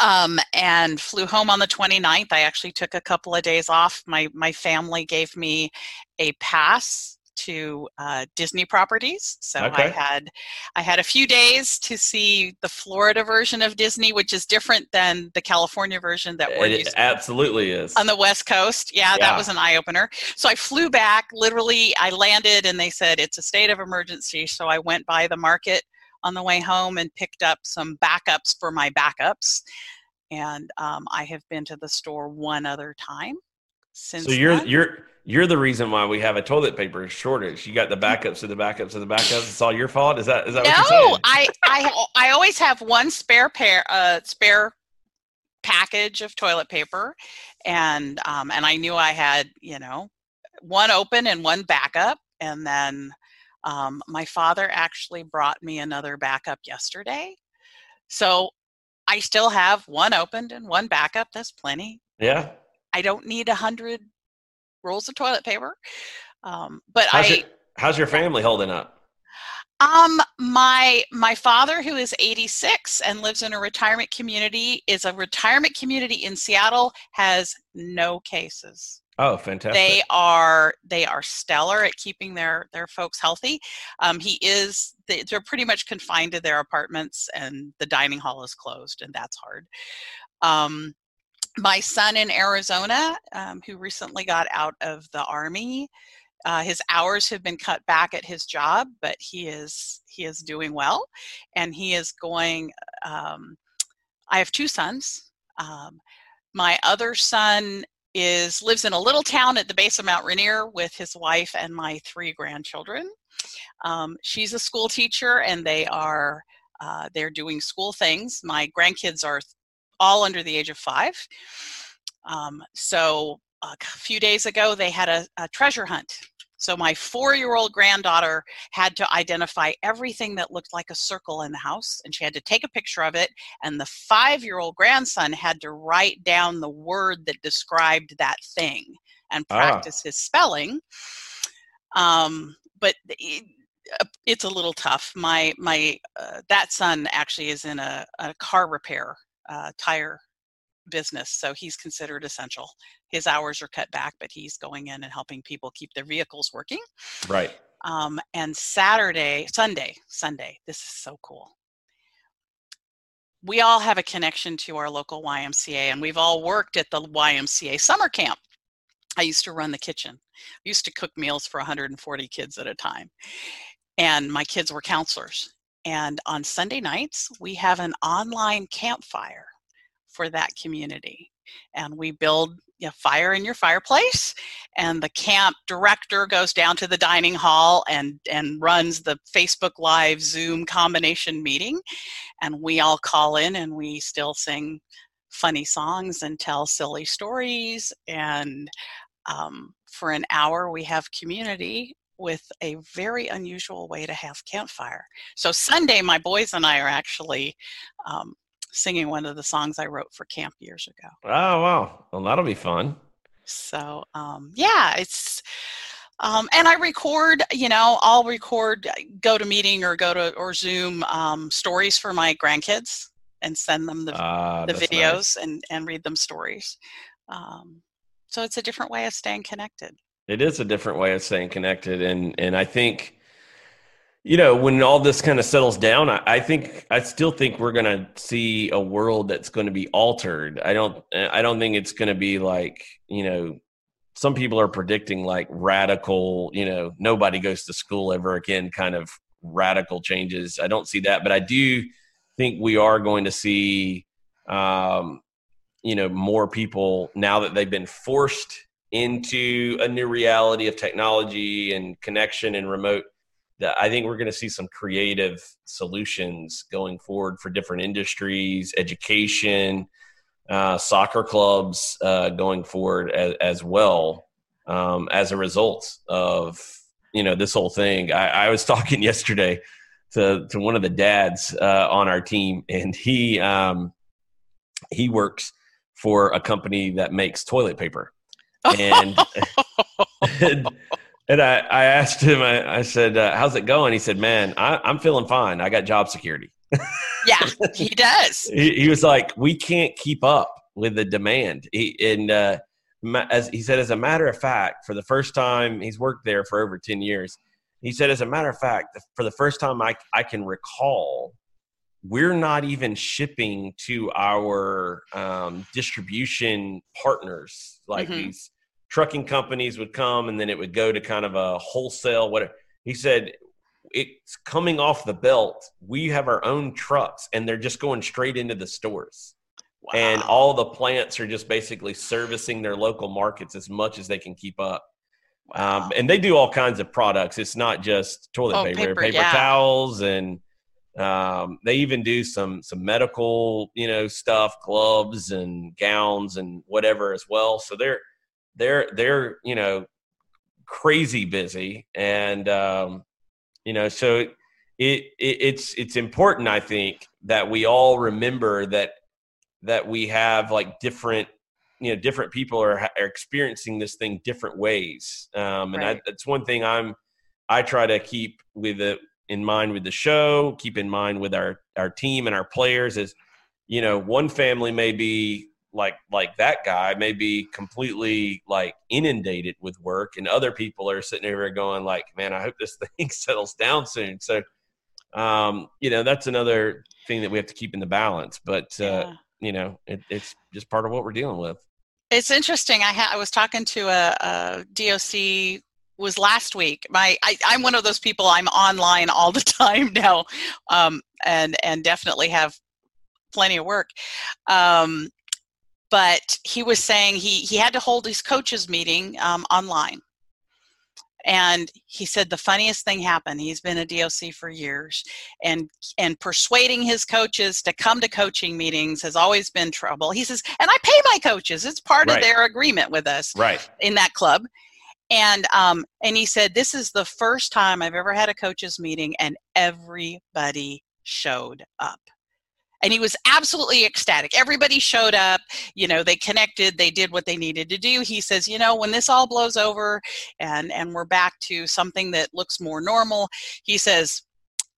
B: um, and flew home on the 29th. I actually took a couple of days off. My my family gave me a pass to uh, Disney properties. So okay. I had I had a few days to see the Florida version of Disney, which is different than the California version that we're
A: it absolutely is
B: on the West Coast. Yeah, yeah. that was an eye opener. So I flew back. Literally, I landed, and they said it's a state of emergency. So I went by the market on the way home and picked up some backups for my backups. And um, I have been to the store one other time since.
A: So you're
B: then.
A: you're you're the reason why we have a toilet paper shortage. You got the backups of the backups of the backups. It's all your fault. Is that is that
B: no? I I I always have one spare pair, uh, spare package of toilet paper, and um, and I knew I had you know one open and one backup, and then um, my father actually brought me another backup yesterday, so I still have one opened and one backup. That's plenty.
A: Yeah.
B: I don't need a hundred rolls of toilet paper. Um, but
A: how's
B: I.
A: Your, how's your family holding up?
B: Um, my my father, who is 86 and lives in a retirement community, is a retirement community in Seattle. Has no cases.
A: Oh, fantastic!
B: They are they are stellar at keeping their their folks healthy. Um, he is they're pretty much confined to their apartments, and the dining hall is closed, and that's hard. Um, my son in Arizona, um, who recently got out of the army, uh, his hours have been cut back at his job, but he is he is doing well, and he is going. Um, I have two sons. Um, my other son is lives in a little town at the base of Mount Rainier with his wife and my three grandchildren. Um, she's a school teacher, and they are uh, they're doing school things. My grandkids are all under the age of five. Um, so a few days ago, they had a, a treasure hunt. So my four-year-old granddaughter had to identify everything that looked like a circle in the house, and she had to take a picture of it. And the five-year-old grandson had to write down the word that described that thing and
A: Ah.
B: practice his spelling. Um, but it, uh, it's a little tough. My my uh, that son actually is in a, a car repair uh, tire business, so he's considered essential. His hours are cut back, but he's going in and helping people keep their vehicles working.
A: Right.
B: Um, and Saturday, Sunday, Sunday, this is so cool. We all have a connection to our local YMCA, and we've all worked at the YMCA summer camp. I used to run the kitchen. I used to cook meals for 140 kids at a time. And my kids were counselors. And on Sunday nights, we have an online campfire for that community. And we build a fire in your fireplace, and the camp director goes down to the dining hall and, and runs the Facebook Live Zoom combination meeting. And we all call in and we still sing funny songs and tell silly stories. And um, for an hour, we have community with a very unusual way to have campfire. So Sunday, my boys and I are actually um, singing one of the songs I wrote for camp years ago.
A: Oh wow. Well, that'll be fun.
B: So um, yeah, it's um, and I record. You know, I'll record, GoToMeeting or go to or Zoom um, stories for my grandkids and send them the
A: Ah,
B: the videos
A: nice.
B: and and read them stories. Um, so it's a different way of staying connected.
A: It is a different way of staying connected, and and I think, you know, when all this kind of settles down, I, I think I still think we're going to see a world that's going to be altered. I don't I don't think it's going to be like you know, some people are predicting like radical, you know, nobody goes to school ever again, kind of radical changes. I don't see that, but I do think we are going to see, um, you know, more people now that they've been forced into a new reality of technology and connection and remote that I think we're going to see some creative solutions going forward for different industries, education, uh, soccer clubs uh, going forward as, as well um, as a result of you know this whole thing. I, I was talking yesterday to to one of the dads uh, on our team, and he um, he works for a company that makes toilet paper and and, I, I asked him I, I said uh, how's it going? He said man I, i'm feeling fine. I got job security.
B: Yeah, he does.
A: he, he was like we can't keep up with the demand. He, and uh, as he said as a matter of fact for the first time he's worked there for over 10 years. He said as a matter of fact for the first time i, I can recall we're not even shipping to our um, distribution partners like
B: Mhm.
A: these trucking companies would come and then it would go to kind of a wholesale whatever he said it's coming off the belt we have our own trucks and they're just going straight into the stores
B: Wow.
A: and all the plants are just basically servicing their local markets as much as they can keep up
B: Wow.
A: um, and they do all kinds of products. It's not just toilet
B: Oh,
A: paper,
B: paper,
A: paper,
B: yeah.
A: towels, and um, they even do some some medical, you know, stuff, gloves and gowns and whatever as well. So they're they're they're you know crazy busy, and um, you know, so it, it it's it's important, I think, that we all remember that that we have like different you know different people are, are experiencing this thing different ways. Um, and I, that's one thing i'm i try to keep with it in mind with the show keep in mind with our our team and our players is you know one family may be like like that guy may be completely like inundated with work and other people are sitting over going like man i hope this thing settles down soon so um you know that's another thing that we have to keep in the balance but uh
B: Yeah.
A: you know it, it's just part of what we're dealing with
B: It's interesting. I, ha- I was talking to a, a DOC was last week. My I, I'm one of those people. I'm online all the time now, um, and and definitely have plenty of work. Um, but he was saying he he had to hold his coaches meeting um, online, and he said the funniest thing happened. He's been a doc for years and and persuading his coaches to come to coaching meetings has always been trouble. He says and i pay my coaches. It's part right. of their agreement with us
A: right.
B: in that club. And um and he said this is the first time i've ever had a coaches meeting and everybody showed up and he was absolutely ecstatic. Everybody showed up you know they connected they did what they needed to do. He says you know when this all blows over and and we're back to something that looks more normal he says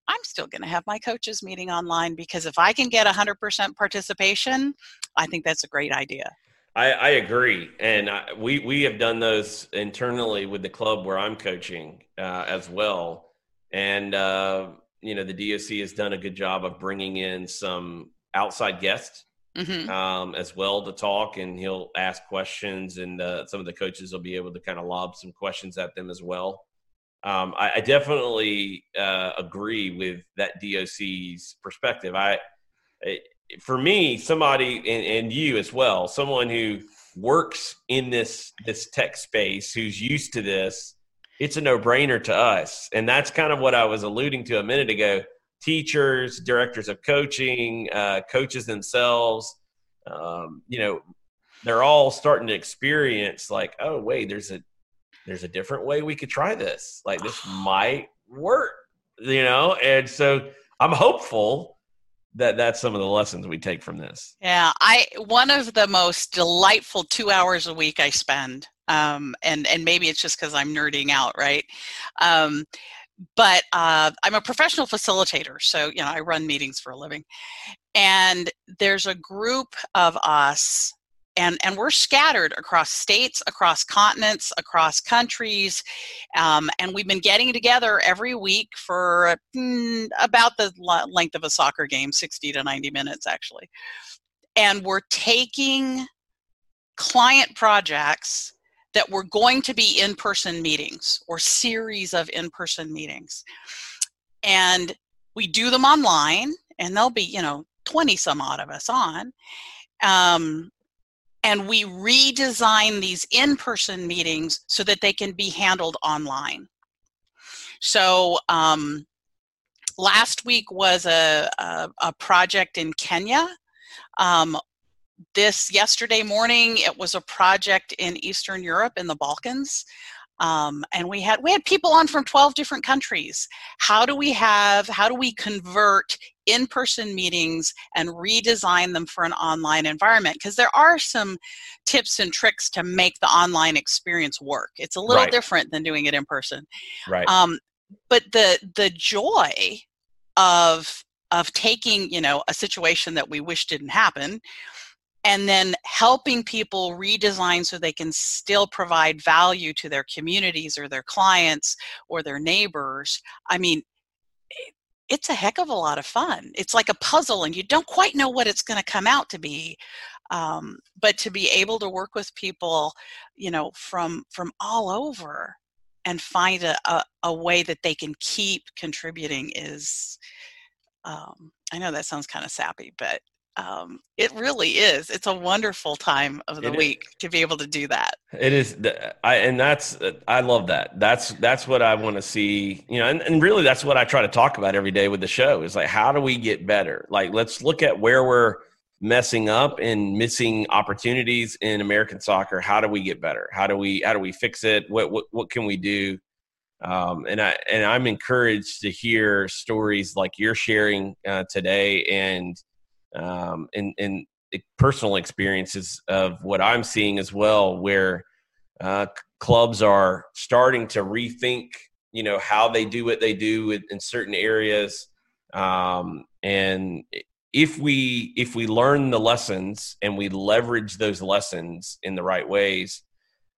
B: i'm still going to have my coaches meeting online because if i can get 100% participation i think that's a great idea.
A: I, I agree, and I, we we have done those internally with the club where I'm coaching uh, as well, and uh, you know the DOC has done a good job of bringing in some outside guests mm-hmm. um, as well to talk, and he'll ask questions, and uh, some of the coaches will be able to kind of lob some questions at them as well. Um, I, I, definitely uh, agree with that DOC's perspective. I, it, for me, somebody and, and you as well, someone who works in this this tech space, who's used to this it's a no brainer to us. And that's kind of what I was alluding to a minute ago. Teachers, directors of coaching, uh, coaches themselves, um, you know, they're all starting to experience like, oh, wait, there's a there's a different way we could try this. Like this might work, you know. And so I'm hopeful that that's some of the lessons we take from this.
B: Yeah, I one of the most delightful two hours a week I spend um, and and maybe it's just because I'm nerding out, right? Um, but uh, I'm a professional facilitator, so you know I run meetings for a living, and there's a group of us. And, and we're scattered across states, across continents, across countries, um, and we've been getting together every week for mm, about the length of a soccer game, 60 to 90 minutes actually. And we're taking client projects that we're going to be in person meetings or series of in person meetings. And we do them online, and there'll be, you know, 20 some odd of us on. Um, and we redesign these in person meetings so that they can be handled online. So, um, last week was a, a, a project in Kenya um, this yesterday morning it was a project in eastern europe in the balkans um, and we had we had people on from 12 different countries. How do we have how do we convert in-person meetings and redesign them for an online environment? Because there are some tips and tricks to make the online experience work. It's a little right. different than doing it in person.
A: Right. Um,
B: but the the joy of of taking you know a situation that we wish didn't happen and then helping people redesign so they can still provide value to their communities or their clients or their neighbors. I mean it's a heck of a lot of fun. It's like a puzzle and you don't quite know what it's going to come out to be um, but to be able to work with people you know from from all over and find a, a, a way that they can keep contributing is um, i know that sounds kind of sappy but um, it really is. It's a wonderful time of the it week is. to be able to do that.
A: It is, I and that's I love that. That's that's what I want to see. You know, and, and really that's what I try to talk about every day with the show is like how do we get better? Like let's look at where we're messing up and missing opportunities in American soccer. How do we get better? How do we how do we fix it? What what what can we do? Um, and I and I'm encouraged to hear stories like you're sharing uh, today and um, and, and personal experiences of what I'm seeing as well, where uh, clubs are starting to rethink, you know, how they do what they do in certain areas. Um, and if we if we learn the lessons and we leverage those lessons in the right ways,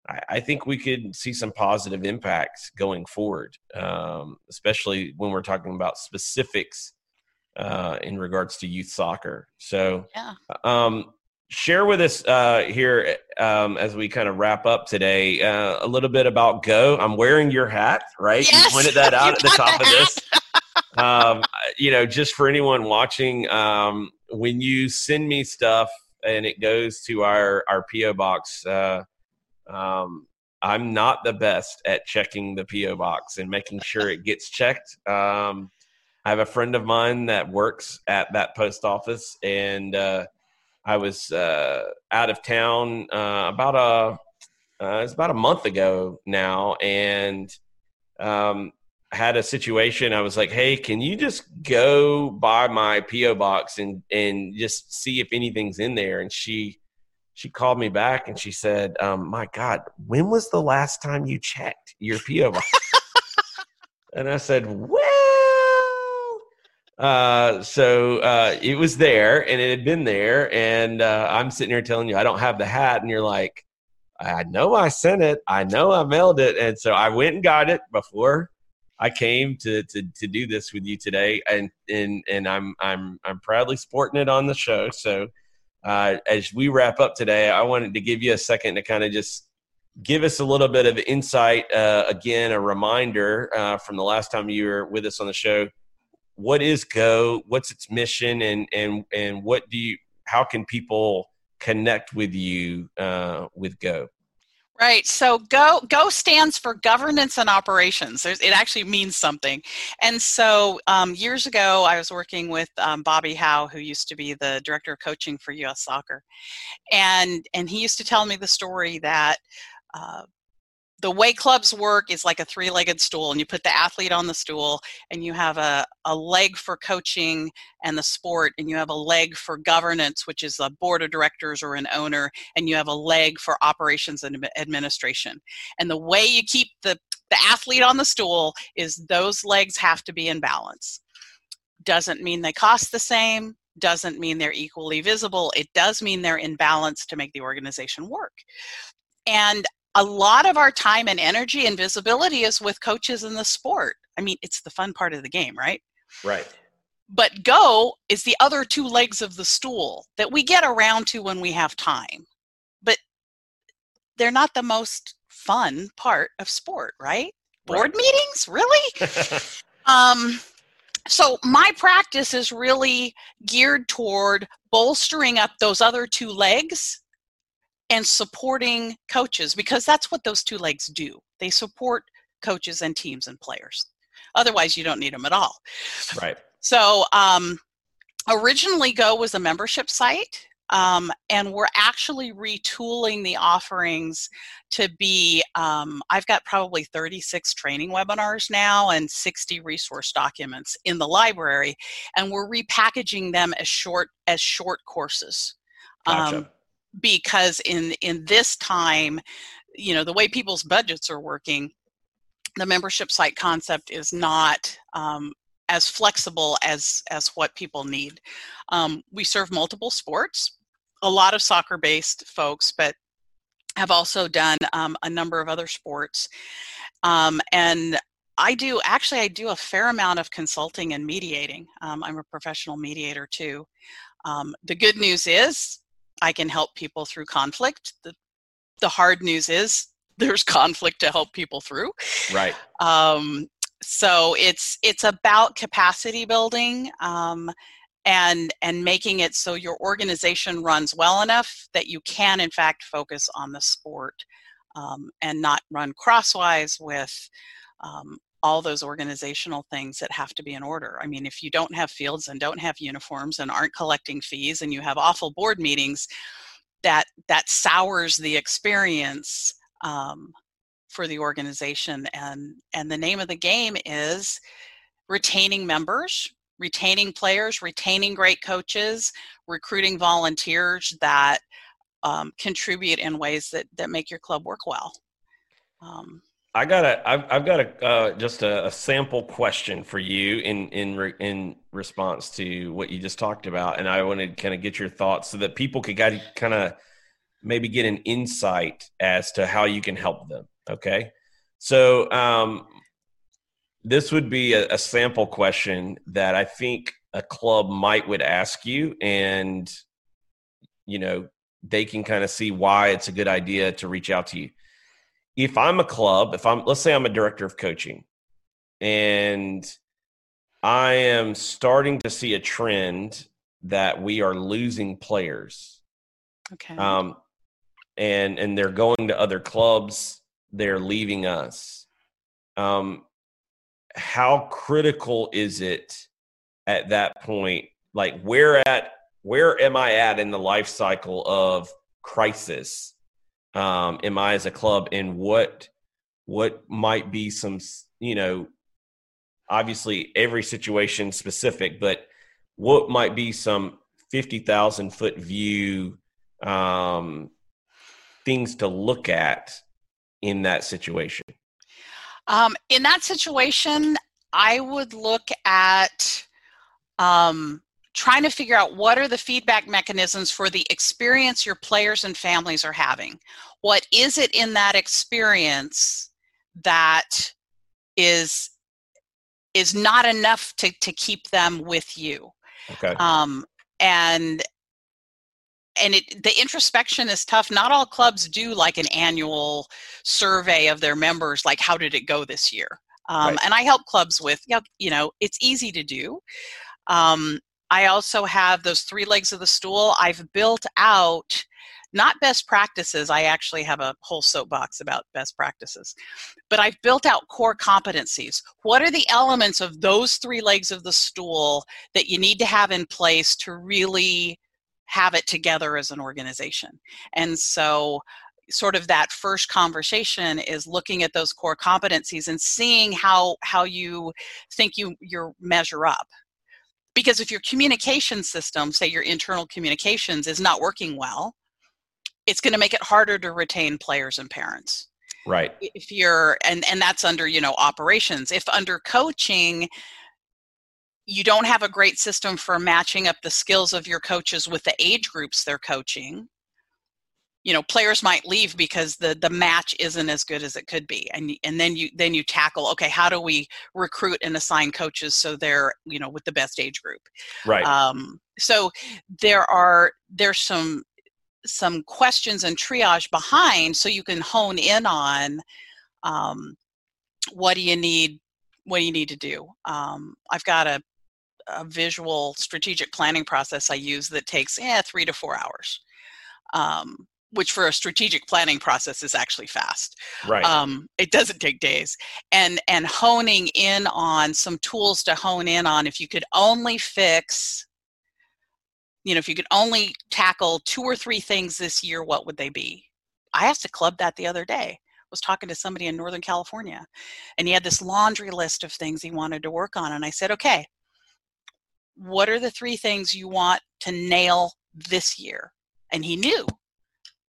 A: I, I think we could see some positive impacts going forward, um, especially when we're talking about specifics uh, in regards to youth soccer. So, yeah. um, share with us uh, here um, as we kind of wrap up today uh, a little bit about Go. I'm wearing your hat, right?
B: Yes,
A: you pointed that out at the top of this. um, you know, just for anyone watching, um, when you send me stuff and it goes to our our PO box, uh, um, I'm not the best at checking the PO box and making sure it gets checked. Um, I have a friend of mine that works at that post office, and uh, I was uh, out of town uh, about a uh, it's about a month ago now, and um, had a situation. I was like, "Hey, can you just go by my PO box and and just see if anything's in there?" And she she called me back and she said, um, "My God, when was the last time you checked your PO box?" and I said, "Well." Uh, so uh, it was there and it had been there, and uh, I'm sitting here telling you I don't have the hat, and you're like, I know I sent it, I know I mailed it, and so I went and got it before I came to, to to do this with you today, and and and I'm I'm I'm proudly sporting it on the show. So uh, as we wrap up today, I wanted to give you a second to kind of just give us a little bit of insight. Uh, again, a reminder uh, from the last time you were with us on the show. What is Go? What's its mission, and and and what do you? How can people connect with you uh, with Go?
B: Right. So Go Go stands for governance and operations. There's, it actually means something. And so um, years ago, I was working with um, Bobby Howe, who used to be the director of coaching for U.S. Soccer, and and he used to tell me the story that. Uh, the way clubs work is like a three-legged stool and you put the athlete on the stool and you have a, a leg for coaching and the sport and you have a leg for governance which is a board of directors or an owner and you have a leg for operations and administration. And the way you keep the, the athlete on the stool is those legs have to be in balance. Doesn't mean they cost the same doesn't mean they're equally visible it does mean they're in balance to make the organization work. And a lot of our time and energy and visibility is with coaches in the sport. I mean, it's the fun part of the game, right?
A: Right.
B: But go is the other two legs of the stool that we get around to when we have time. But they're not the most fun part of sport, right? Board right. meetings, really? um, so my practice is really geared toward bolstering up those other two legs and supporting coaches because that's what those two legs do. They support coaches and teams and players. Otherwise, you don't need them at all.
A: Right.
B: So, um, originally, Go was a membership site. Um, and we're actually retooling the offerings to be um, i've got probably 36 training webinars now and 60 resource documents in the library and we're repackaging them as short as short courses
A: gotcha.
B: Because in in this time you know the way people's budgets are working the membership site concept is not um, as flexible as as what people need um, we serve multiple sports a lot of soccer based folks but have also done um, a number of other sports um, and I do actually I do a fair amount of consulting and mediating. Um, I'm a professional mediator too. Um, the good news is I can help people through conflict. The, the hard news is there's conflict to help people through.
A: Right.
B: Um, so it's it's about capacity building um, and and making it so your organization runs well enough that you can in fact focus on the sport um, and not run crosswise with um, all those organizational things that have to be in order. I mean, if you don't have fields and don't have uniforms and aren't collecting fees and you have awful board meetings, that that sours the experience um, for the organization. And and the name of the game is retaining members, retaining players, retaining great coaches, recruiting volunteers that um, contribute in ways that that make your club work well.
A: Um, I got a, I've, I've got a, uh, just a, a, sample question for you in in re, in response to what you just talked about, and I wanted to kind of get your thoughts so that people could kind of maybe get an insight as to how you can help them. Okay, so um, this would be a, a sample question that I think a club might would ask you, and you know they can kind of see why it's a good idea to reach out to you if I'm a club, if I'm let's say I'm a director of coaching and I am starting to see a trend that we are losing players.
B: Okay.
A: Um and and they're going to other clubs they're leaving us. Um, how critical is it at that point? Like where at where am I at in the life cycle of crisis? Um, am I as a club, and what what might be some you know obviously every situation specific, but what might be some fifty thousand foot view um, things to look at in that situation?
B: Um, in that situation, I would look at um, trying to figure out what are the feedback mechanisms for the experience your players and families are having. What is it in that experience that is is not enough to, to keep them with you?
A: Okay.
B: Um, and and it, the introspection is tough. Not all clubs do like an annual survey of their members, like how did it go this year? Um, right. And I help clubs with, you know, it's easy to do. Um, I also have those three legs of the stool. I've built out not best practices. I actually have a whole soapbox about best practices, but I've built out core competencies. What are the elements of those three legs of the stool that you need to have in place to really have it together as an organization. And so sort of that first conversation is looking at those core competencies and seeing how how you think you you measure up because if your communication system say your internal communications is not working well it's going to make it harder to retain players and parents.
A: Right.
B: If you're and and that's under you know operations. If under coaching you don't have a great system for matching up the skills of your coaches with the age groups they're coaching you know players might leave because the the match isn't as good as it could be and and then you then you tackle okay how do we recruit and assign coaches so they're you know with the best age group?
A: Right.
B: Um so there are there's some some questions and triage behind so you can hone in on um what do you need what do you need to do? Um i've got a a visual strategic planning process I use that takes eh, three to four hours, um, which for a strategic planning process is actually fast.
A: Right.
B: Um, it doesn't take days. And and honing in on some tools to hone in on. If you could only fix, you know, if you could only tackle two or three things this year, what would they be? I asked a club that the other day was talking to somebody in Northern California and he had this laundry list of things he wanted to work on. And I said, okay, what are the three things you want to nail this year? And he knew.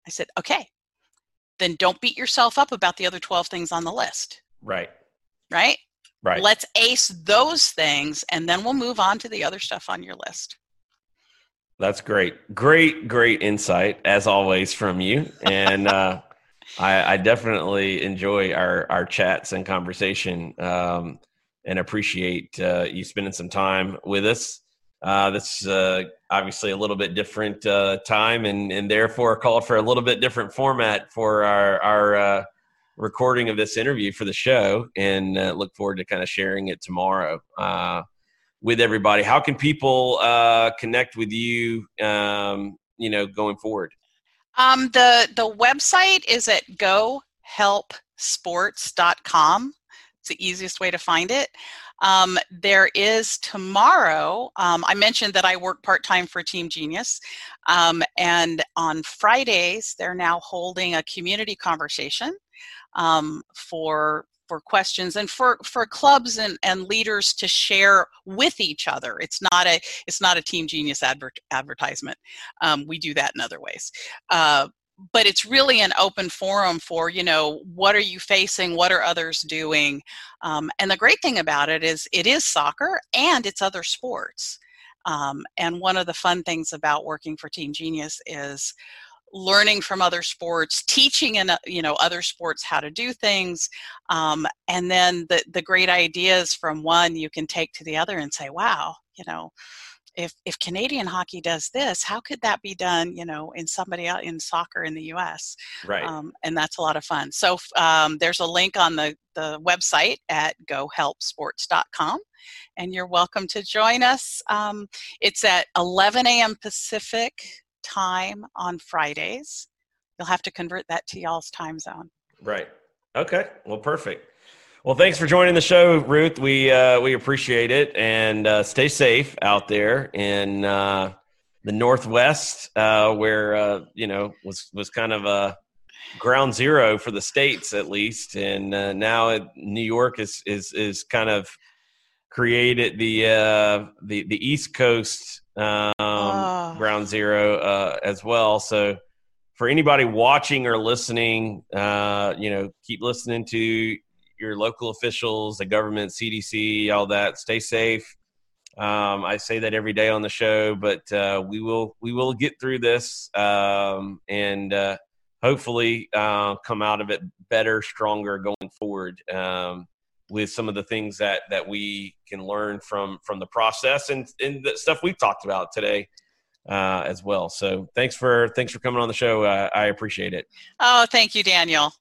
B: I said, okay, then don't beat yourself up about the other 12 things on the list.
A: Right.
B: Right?
A: Right.
B: Let's ace those things and then we'll move on to the other stuff on your list.
A: That's great. Great, great insight as always from you. And uh, I, I, definitely enjoy our, our chats and conversation. Um, and appreciate uh, you spending some time with us. Uh, uh, obviously a little bit different uh, time, and and therefore called for a little bit different format for our our uh, recording of this interview for the show, and uh, look forward to kind of sharing it tomorrow with everybody. How can people connect with you? Um, you know, going forward.
B: Um, the the website is at gohelpsports.com it's the easiest way to find it. Um, there is tomorrow, um, I mentioned that I work part time for Team Genius. Um, and on Fridays, they're now holding a community conversation um, for for questions and for for clubs and, and leaders to share with each other it's not a it's not a team genius adver- advertisement um, we do that in other ways uh, but it's really an open forum for you know what are you facing what are others doing um, and the great thing about it is it is soccer and it's other sports um, and one of the fun things about working for team genius is learning from other sports teaching in uh, you know other sports how to do things um, and then the, the great ideas from one you can take to the other and say wow you know if if Canadian hockey does this, how could that be done? You know, in somebody out in soccer in the U.S.
A: Right.
B: Um, and that's a lot of fun. So um, there's a link on the the website at gohelpsports.com, and you're welcome to join us. Um, it's at 11 a.m. Pacific time on Fridays. You'll have to convert that to y'all's time zone.
A: Right. Okay. Well, perfect. Well, thanks for joining the show, Ruth. We uh, we appreciate it, and uh, stay safe out there in uh, the Northwest, uh, where uh, you know was was kind of a ground zero for the states, at least, and uh, now it, New York is is is kind of created the the the East Coast um, oh. ground zero as well. So for anybody watching or listening, uh, you know, keep listening to your local officials, the government, CDC, all that. Stay safe. Um, I say that every day on the show, but uh, we will we will get through this um, and uh, hopefully uh, come out of it better, stronger going forward um, with some of the things that that we can learn from from the process and and the stuff we've talked about today. Uh, as well. So thanks for thanks for coming on the show. Uh, I appreciate it.
B: Oh, thank you, Daniel.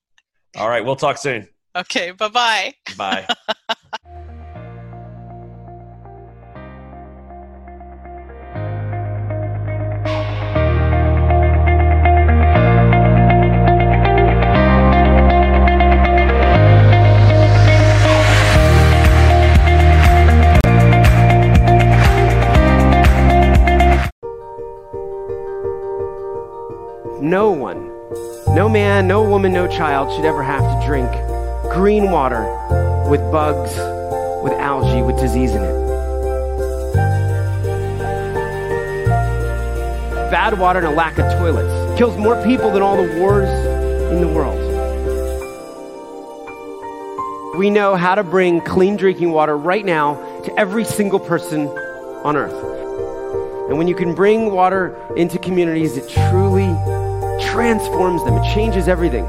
A: All right, we'll talk soon.
B: Okay, bye-bye.
A: Bye.
C: no one, no man, no woman, no child should ever have to drink green water with bugs, with algae, with disease in it. Bad water and a lack of toilets kills more people than all the wars in the world. We know how to bring clean drinking water right now to every single person on earth. And when you can bring water into communities, it truly transforms them, it changes everything.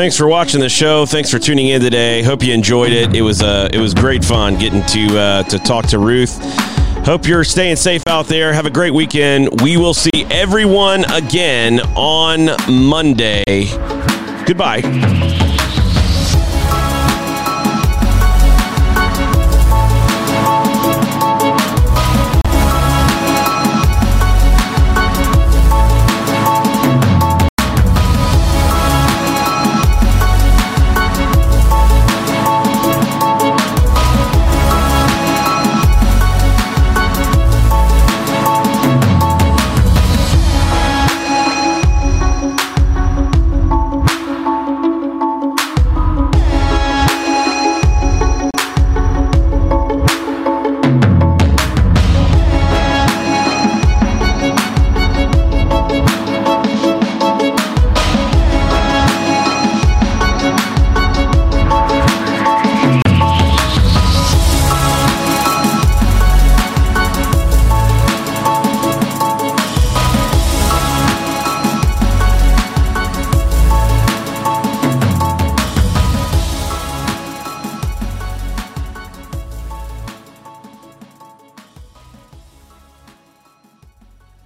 D: Thanks for watching the show. Thanks for tuning in today. Hope you enjoyed it. It was uh, it was great fun getting to uh, to talk to Ruth. Hope you're staying safe out there. Have a great weekend. We will see everyone again on Monday. Goodbye.